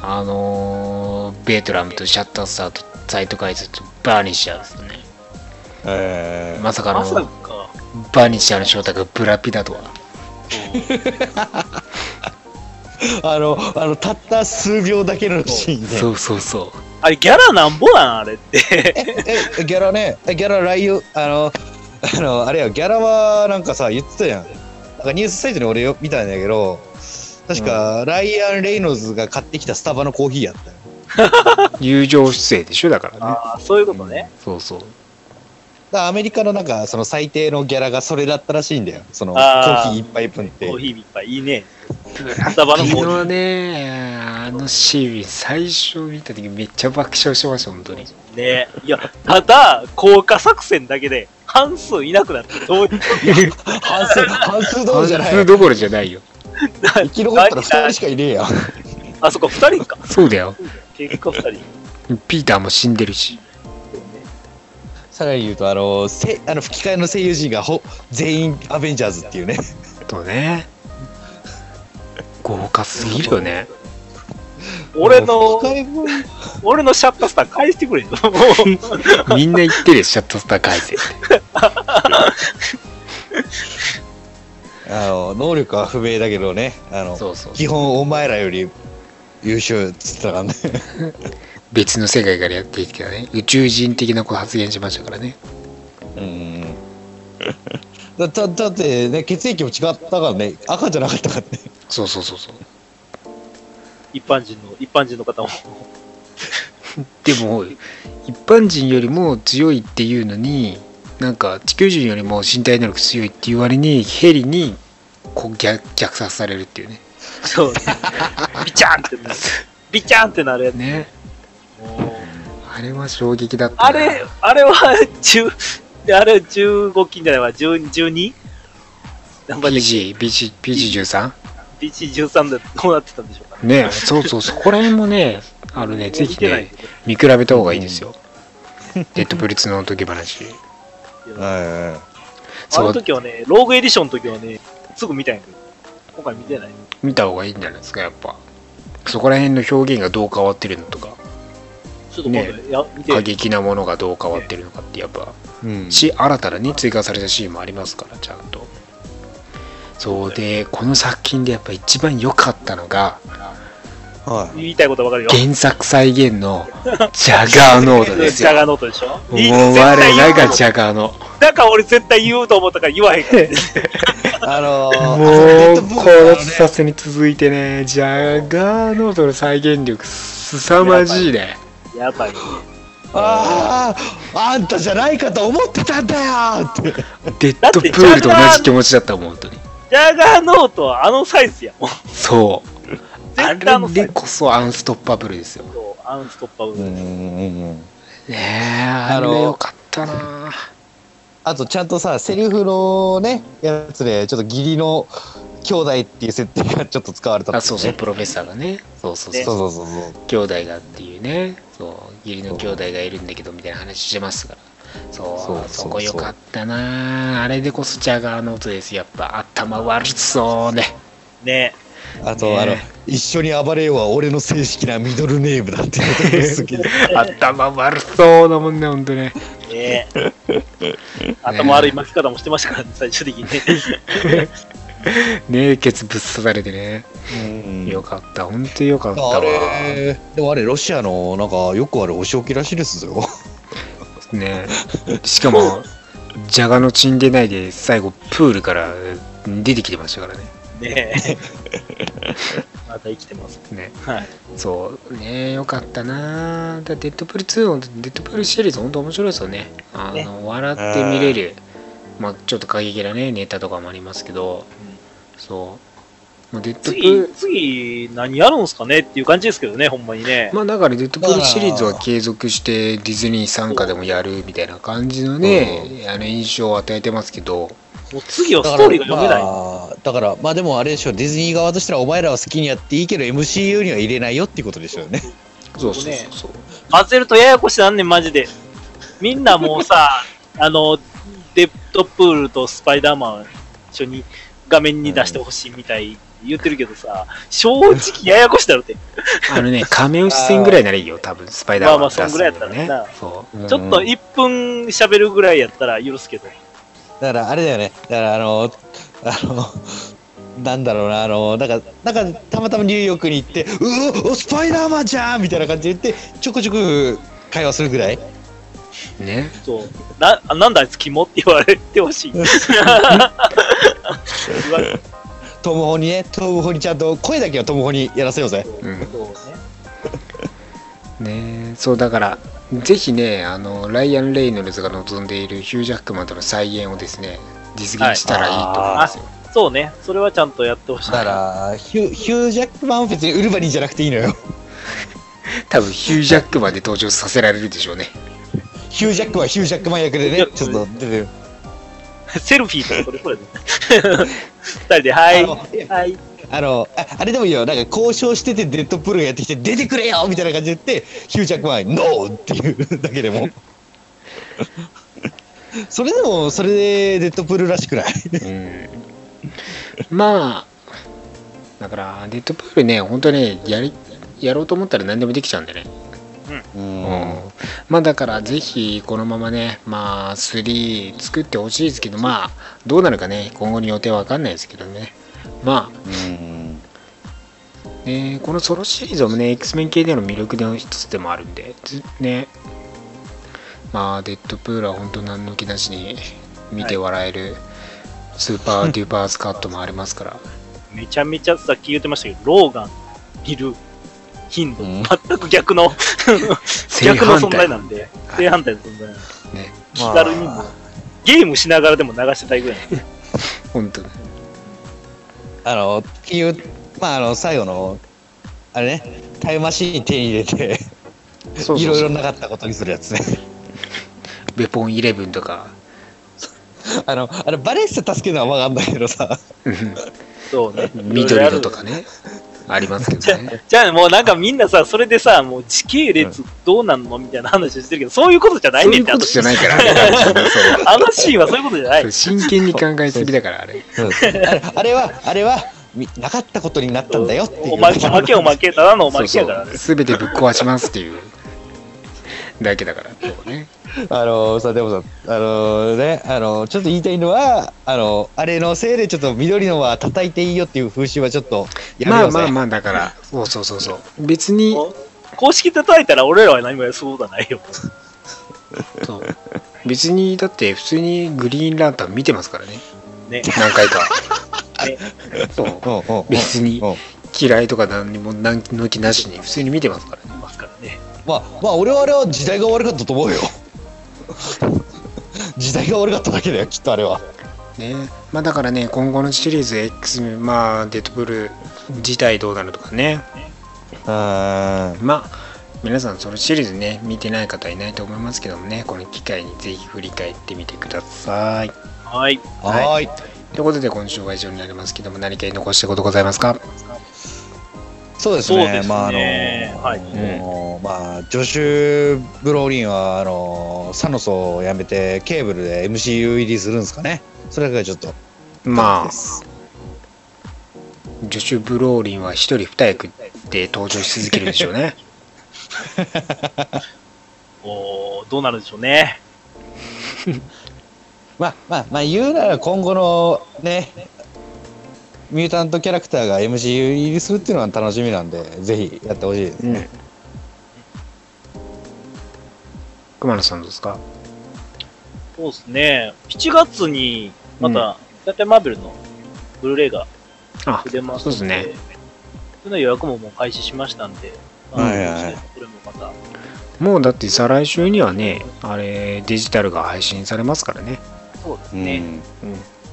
[SPEAKER 3] あのーベートラムとシャッタースターとサイトカイズとバーニッシャーですよね。
[SPEAKER 1] えー。
[SPEAKER 3] まさか
[SPEAKER 2] まさ
[SPEAKER 3] の
[SPEAKER 2] か。
[SPEAKER 3] バーニッシャーの正体がブラピだとは
[SPEAKER 1] あの、あの、たった数秒だけのシーンで、
[SPEAKER 3] そうそうそう
[SPEAKER 2] あれ、ギャラなんぼなんあれって。
[SPEAKER 1] え、ギャラね、えギャラ来遊、あの、あの、あれや、ギャラはなんかさ、言ってたやん。なんかニュースサイトに俺よ見たんだけど、確か、ライアン・レイノルズが買ってきたスタバのコーヒーやったよ。
[SPEAKER 3] 友情出演でしょだからね
[SPEAKER 2] ああ、そういうことね。
[SPEAKER 3] そうそう
[SPEAKER 1] だからアメリカのなんか、その最低のギャラがそれだったらしいんだよ。その、コ
[SPEAKER 2] あー
[SPEAKER 1] ーヒー一杯分って
[SPEAKER 2] コー。ヒーいっぱいいいね。スタバのコーヒ
[SPEAKER 3] 昨日
[SPEAKER 2] ー。
[SPEAKER 3] ねあのシーン最初見た時めっちゃ爆笑しました本当に
[SPEAKER 2] ねいや、ただ、効果作戦だけで半数いなくなって、どういう
[SPEAKER 1] 半数、半数どころじゃない。
[SPEAKER 3] 半数どころじゃないよ
[SPEAKER 1] 生き残ったら二人しかいねえやん。
[SPEAKER 2] あ、そっか、二人か。
[SPEAKER 3] そうだよ
[SPEAKER 2] 結果二人。
[SPEAKER 3] ピーターも死んでるし
[SPEAKER 1] さらに言うと、あの、せあの吹き替えの声優陣がほ全員アベンジャーズっていうね。
[SPEAKER 3] とね豪華すぎるよね
[SPEAKER 2] 俺の俺のシャッタースター返してくれよ。
[SPEAKER 3] みんな言ってるよシャットスター返せって
[SPEAKER 1] あの、能力は不明だけどね、あの、
[SPEAKER 3] そうそう
[SPEAKER 1] 基本お前らより優秀っつったからね。
[SPEAKER 3] 別の世界からやってきたね宇宙人的なこと発言しましたからね
[SPEAKER 1] うん。だだだってね、血液も違ったからね、赤じゃなかったからね。
[SPEAKER 3] そうそうそうそう
[SPEAKER 2] 一般人の、一般人の方も。
[SPEAKER 3] でも一般人よりも強いっていうのになんか地球人よりも身体能力強いっていう割にヘリにこう逆虐殺されるっていうね
[SPEAKER 2] そう。ビチャンってなる。ビチャンってなるやつ。
[SPEAKER 3] ねあれは衝撃だったな。
[SPEAKER 2] あれ、あれは、10、あれ15金じゃないわ、10 12? 何番で
[SPEAKER 3] PG PG PG13
[SPEAKER 2] BC13 でこうなってたんでしょうか
[SPEAKER 3] ね。そうそうそこら辺もねあのね。ぜひね見比べた方がいいですよ、デッドプリツの時話。
[SPEAKER 1] はい。
[SPEAKER 2] あの時はね、ローグエディションの時はね、すぐ見たんやけど、今回見てない。
[SPEAKER 3] 見た方がいいんじゃないですかやっぱ。そこら辺の表現がどう変わってるのとか
[SPEAKER 2] ちょっと
[SPEAKER 3] ね過激なものがどう変わってるのかってやっぱ
[SPEAKER 1] うん。
[SPEAKER 3] し新たなに追加されたシーンもありますからちゃんとそうでこの作品でやっぱ一番良かったのが
[SPEAKER 1] はい。
[SPEAKER 2] 言いたいことわかるよ。
[SPEAKER 3] 原作再現の ジャガーノートです
[SPEAKER 2] ジャ
[SPEAKER 3] よ
[SPEAKER 2] ガーノートでしょ？
[SPEAKER 3] もう我らが
[SPEAKER 2] 絶
[SPEAKER 3] ジャガーの
[SPEAKER 2] 対言うだから俺絶対言うと思ったから言わへんから。
[SPEAKER 1] あのー、
[SPEAKER 3] もうこのさせに続いてねジャガーノートの再現力すさまじいね
[SPEAKER 2] やばいね。
[SPEAKER 1] ああ、あんたじゃないかと思ってたんだよって。
[SPEAKER 3] デッドプールと同じ気持ちだったもん本当に
[SPEAKER 2] ジャガーノートはあのサイズやもん。
[SPEAKER 3] そうあ
[SPEAKER 2] 絶対あのサイズ。
[SPEAKER 3] れでこそアンストッパブルですよ
[SPEAKER 2] アンストッパブル。
[SPEAKER 1] うんうんうん。
[SPEAKER 3] ねえあ
[SPEAKER 1] あの
[SPEAKER 3] れよかったな
[SPEAKER 1] あとちゃんとさ、セリフのね、やつで、ちょっと義理の兄弟っていう設定がちょっと使われた
[SPEAKER 3] あそうそうプロフェッサーがねそうそうそう
[SPEAKER 1] そうそうそうそう。
[SPEAKER 3] 兄弟がっていうねそう義理の兄弟がいるんだけどみたいな話してますから。そう
[SPEAKER 1] そう
[SPEAKER 3] そ
[SPEAKER 1] そう
[SPEAKER 3] こよかったな。あれでこそジャガーノートですやっぱ頭悪そうね。
[SPEAKER 2] ね。
[SPEAKER 1] あと、
[SPEAKER 3] ね。
[SPEAKER 1] あの、一緒に暴れようは俺の正式なミドルネームだって。
[SPEAKER 3] 頭悪そうだもんねほんとね。
[SPEAKER 2] ね。頭悪い巻き方もしてましたからね、最終的に。ね。
[SPEAKER 3] ねえケツぶっ刺されてね。
[SPEAKER 1] うん
[SPEAKER 3] よかった。ほんとよかったわ。
[SPEAKER 1] あれ、でもあれ、ロシアの、なんか、よくあるお仕置きらしいですよ。
[SPEAKER 3] ね。しかもジャガの血んでないで最後プールから出てきてましたからね。
[SPEAKER 2] ねまた生きてます。
[SPEAKER 3] ね。
[SPEAKER 2] はい。
[SPEAKER 3] そう。ねよかったな。だデッドプール2のデッドプールシリーズ本当面白いですよね。あの
[SPEAKER 2] ね。
[SPEAKER 3] 笑って見れる。まあちょっと過激なねネタとかもありますけど。そうもうデッドプー
[SPEAKER 2] 次
[SPEAKER 3] ル、
[SPEAKER 2] 次、何やるんすかねっていう感じですけどね、ほんまにね。
[SPEAKER 3] まあだからデッドプールシリーズは継続してディズニー傘下でもやるみたいな感じのね、あの印象を与えてますけど
[SPEAKER 2] もう次はストーリーが読めない。
[SPEAKER 1] まあ、だから、まあでもあれでしょ、ディズニー側としたらお前らは好きにやっていいけど MCU には入れないよっていうことでしょうね。
[SPEAKER 3] そうそうそうそう
[SPEAKER 2] 混ぜるとややこしなんねん、マジで。みんなもうさ、あの、デッドプールとスパイダーマン一緒に画面に出してほしいみたい言ってるけどさ、正直ややこしだろって。
[SPEAKER 3] あのね仮面出演ぐらいならいいよ多分スパイダーマン
[SPEAKER 2] まあまあそんぐらいやったら
[SPEAKER 3] ねそう
[SPEAKER 2] ちょっと1分喋るぐらいやったら許すけど。
[SPEAKER 1] だからあれだよね。だからあの、あの、なんだろうな、あの、なんか、なんか、たまたまニューヨークに行って、うお、スパイダーマンじゃんみたいな感じで言って、ちょこちょこ会話するぐらい？
[SPEAKER 3] ね
[SPEAKER 2] そう。な、あなんだあいつキモって言われてほしい。
[SPEAKER 1] トムホにね、トムホにちゃんと声だけはトムホにやらせようぜ。
[SPEAKER 3] うん
[SPEAKER 2] そうね。
[SPEAKER 3] ねそうだからぜひねあのライアン・レイノルズが望んでいるヒュージャックマンとの再演をですね実現したらいいと思いますよ、
[SPEAKER 2] そうね。それはちゃんとやってほしい。
[SPEAKER 1] だから、ヒュヒュージャックマンは別にウルヴァリンじゃなくていいのよ。
[SPEAKER 3] 多分ヒュージャックマンで登場させられるでしょうね
[SPEAKER 1] ヒュージャックマンはヒュージャックマン役でね、ちょっと出てる。
[SPEAKER 2] セルフィーとかこれこれで。二人で、はい。はい。
[SPEAKER 1] あのあ、あれでもいいよ、なんか交渉しててデッドプールがやってきて、出てくれよみたいな感じで言って、ヒュージャックマン、ノーっていうだけでも。それでも、それでデッドプールらしくない？
[SPEAKER 3] うんまあだからデッドプールね本当ねやりやろうと思ったら何でもできちゃうんでね
[SPEAKER 1] う
[SPEAKER 3] うん。んまあだからぜひこのままねまあ3作ってほしいですけどまあどうなるかね今後に予定は分かんないですけどね。まあ。
[SPEAKER 1] うん。
[SPEAKER 3] ね、このソロシリーズもね、X メン系での魅力の一つでもあるんで、ずね、まあ、デッドプールは本当何の気なしに見て笑える、スーパーデューパースカットもありますから、
[SPEAKER 2] めちゃめちゃさっき言ってましたけど、ローガン見る頻度、
[SPEAKER 1] うん。
[SPEAKER 2] 全く逆の、
[SPEAKER 3] 正
[SPEAKER 2] 逆の存在なんで、正反対。の存在なんで、
[SPEAKER 3] ね、
[SPEAKER 2] 気軽にも、ゲームしながらでも流してたいぐらいなんで。
[SPEAKER 3] 本当に。
[SPEAKER 1] あの、っていう、まあ、あの、最後の、あれね、タイムマシーン手に入れて、いろいろ。なかったことにするやつね。
[SPEAKER 3] ウェポン11とか、
[SPEAKER 1] あの、あれ、バレッサ助けるのはわかんないけどさ、
[SPEAKER 3] うん。
[SPEAKER 2] そうね。
[SPEAKER 3] 緑のとかね、ありますけ
[SPEAKER 2] じゃ
[SPEAKER 3] どね。
[SPEAKER 2] じゃあもうなんかみんなさ、それでさ、もう時系列どうなんのみたいな話してるけど、そういうことじゃない
[SPEAKER 3] そう
[SPEAKER 2] ねんって
[SPEAKER 3] いうことじゃないからね。
[SPEAKER 2] あのシーンはそういうことじゃない
[SPEAKER 3] そう。真剣に考えすぎだから、あれ。
[SPEAKER 1] あれは、あれは、みなかったことになったんだよっていう。
[SPEAKER 2] おまけ、おまけ、おまけ、ただのおまけやからね。
[SPEAKER 3] すべてぶっ壊しますっていうだけだからそうね
[SPEAKER 1] あのさ、でもさ、あのね、あのちょっと言いたいのは、あのあれのせいでちょっと緑のは叩いていいよっていう風習はちょっとやめようぜ。
[SPEAKER 3] まあまあまあだからそうそうそうそう別に
[SPEAKER 2] 公式叩いたら俺らは何もやるそうだないよ。
[SPEAKER 3] そう別にだって普通にグリーンランタン見てますからね
[SPEAKER 2] ね。
[SPEAKER 3] 何回か
[SPEAKER 2] ね
[SPEAKER 3] そう
[SPEAKER 1] うんうんうん
[SPEAKER 3] 別に
[SPEAKER 1] うん
[SPEAKER 3] 嫌いとか何にも何の気なしに普通に見てますからね
[SPEAKER 2] ますからね。
[SPEAKER 1] まあ、まあ、俺はあれは時代が悪かったと思うよ。時代が悪かっただけだよ、きっとあれは。
[SPEAKER 3] ねまあだからね今後のシリーズ X まあデッドプール自体どうなるとかね
[SPEAKER 1] うん。
[SPEAKER 3] まあ皆さんそのシリーズね見てない方いないと思いますけどもねこの機会にぜひ振り返ってみてください
[SPEAKER 2] はい。
[SPEAKER 1] はーい。
[SPEAKER 3] ということで今週は以上になりますけども何か言い残したことございますか？
[SPEAKER 1] そうですね。
[SPEAKER 2] すね
[SPEAKER 1] まあ、あの、
[SPEAKER 2] はい
[SPEAKER 1] あのまあ、ジョシュ・ブローリンは、あの、サノスを辞めて、ケーブルで MCU 入りするんですかね。それがちょっと、
[SPEAKER 3] まあジョシュ・ブローリンは一人二役で登場し続けるでしょうね
[SPEAKER 2] おーどうなるでしょうね。
[SPEAKER 1] まあ、まあ、まあ、言うなら今後のね、ミュータントキャラクターが MCU 入りするっていうのは楽しみなんで、ぜひやってほしいですね。
[SPEAKER 3] 熊野さんどうですか？
[SPEAKER 2] そうですね。7月に、また、キャプテンマーベルのブルーレイが
[SPEAKER 3] あ
[SPEAKER 2] 出ます
[SPEAKER 3] そうですね。
[SPEAKER 2] それの予約ももう開始しましたんで、
[SPEAKER 1] はいはいはい
[SPEAKER 2] これもまた、
[SPEAKER 3] もうだって再来週にはねあれデジタルが配信されますからね
[SPEAKER 2] そうです
[SPEAKER 1] うん
[SPEAKER 2] ね。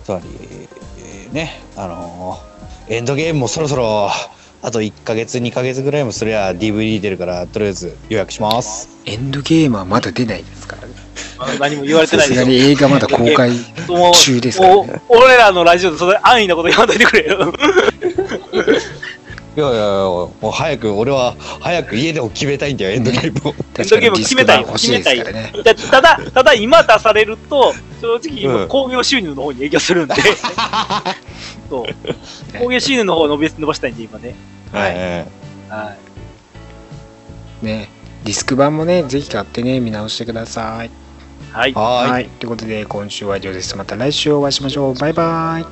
[SPEAKER 1] つまり、えーね、あのーエンドゲームもそろそろ、あと1ヶ月、2ヶ月ぐらいもすりゃ DVD 出るから、とりあえず予約します。
[SPEAKER 3] エンドゲームはまだ出ないですからね。
[SPEAKER 2] まあ何も言われてないでしょ
[SPEAKER 3] に映画まだ公開中ですからね。
[SPEAKER 2] 俺らのラジオでそれ安易なこと言わないでくれよ。
[SPEAKER 1] いやいやいや、もう早く、俺は早く家でも決めたいんだよ、エンドゲームを。
[SPEAKER 2] エンドゲーム決めたい決めたいただ、ただ今出されると、正直
[SPEAKER 1] うん
[SPEAKER 2] 今興行収入の方に影響するんで、そう。興行収入の方を伸び伸ばしたいんで、今ね。はい。
[SPEAKER 1] い。
[SPEAKER 2] はい。
[SPEAKER 3] ね。ディスク版もね、ぜひ買ってね、見直してください。
[SPEAKER 2] はい。
[SPEAKER 1] はーい。
[SPEAKER 3] はい。ということで、今週は以上です。また来週お会いしましょう。バイバイ。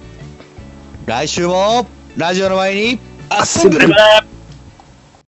[SPEAKER 1] 来週も、ラジオの前に、
[SPEAKER 2] Assim, a celebrar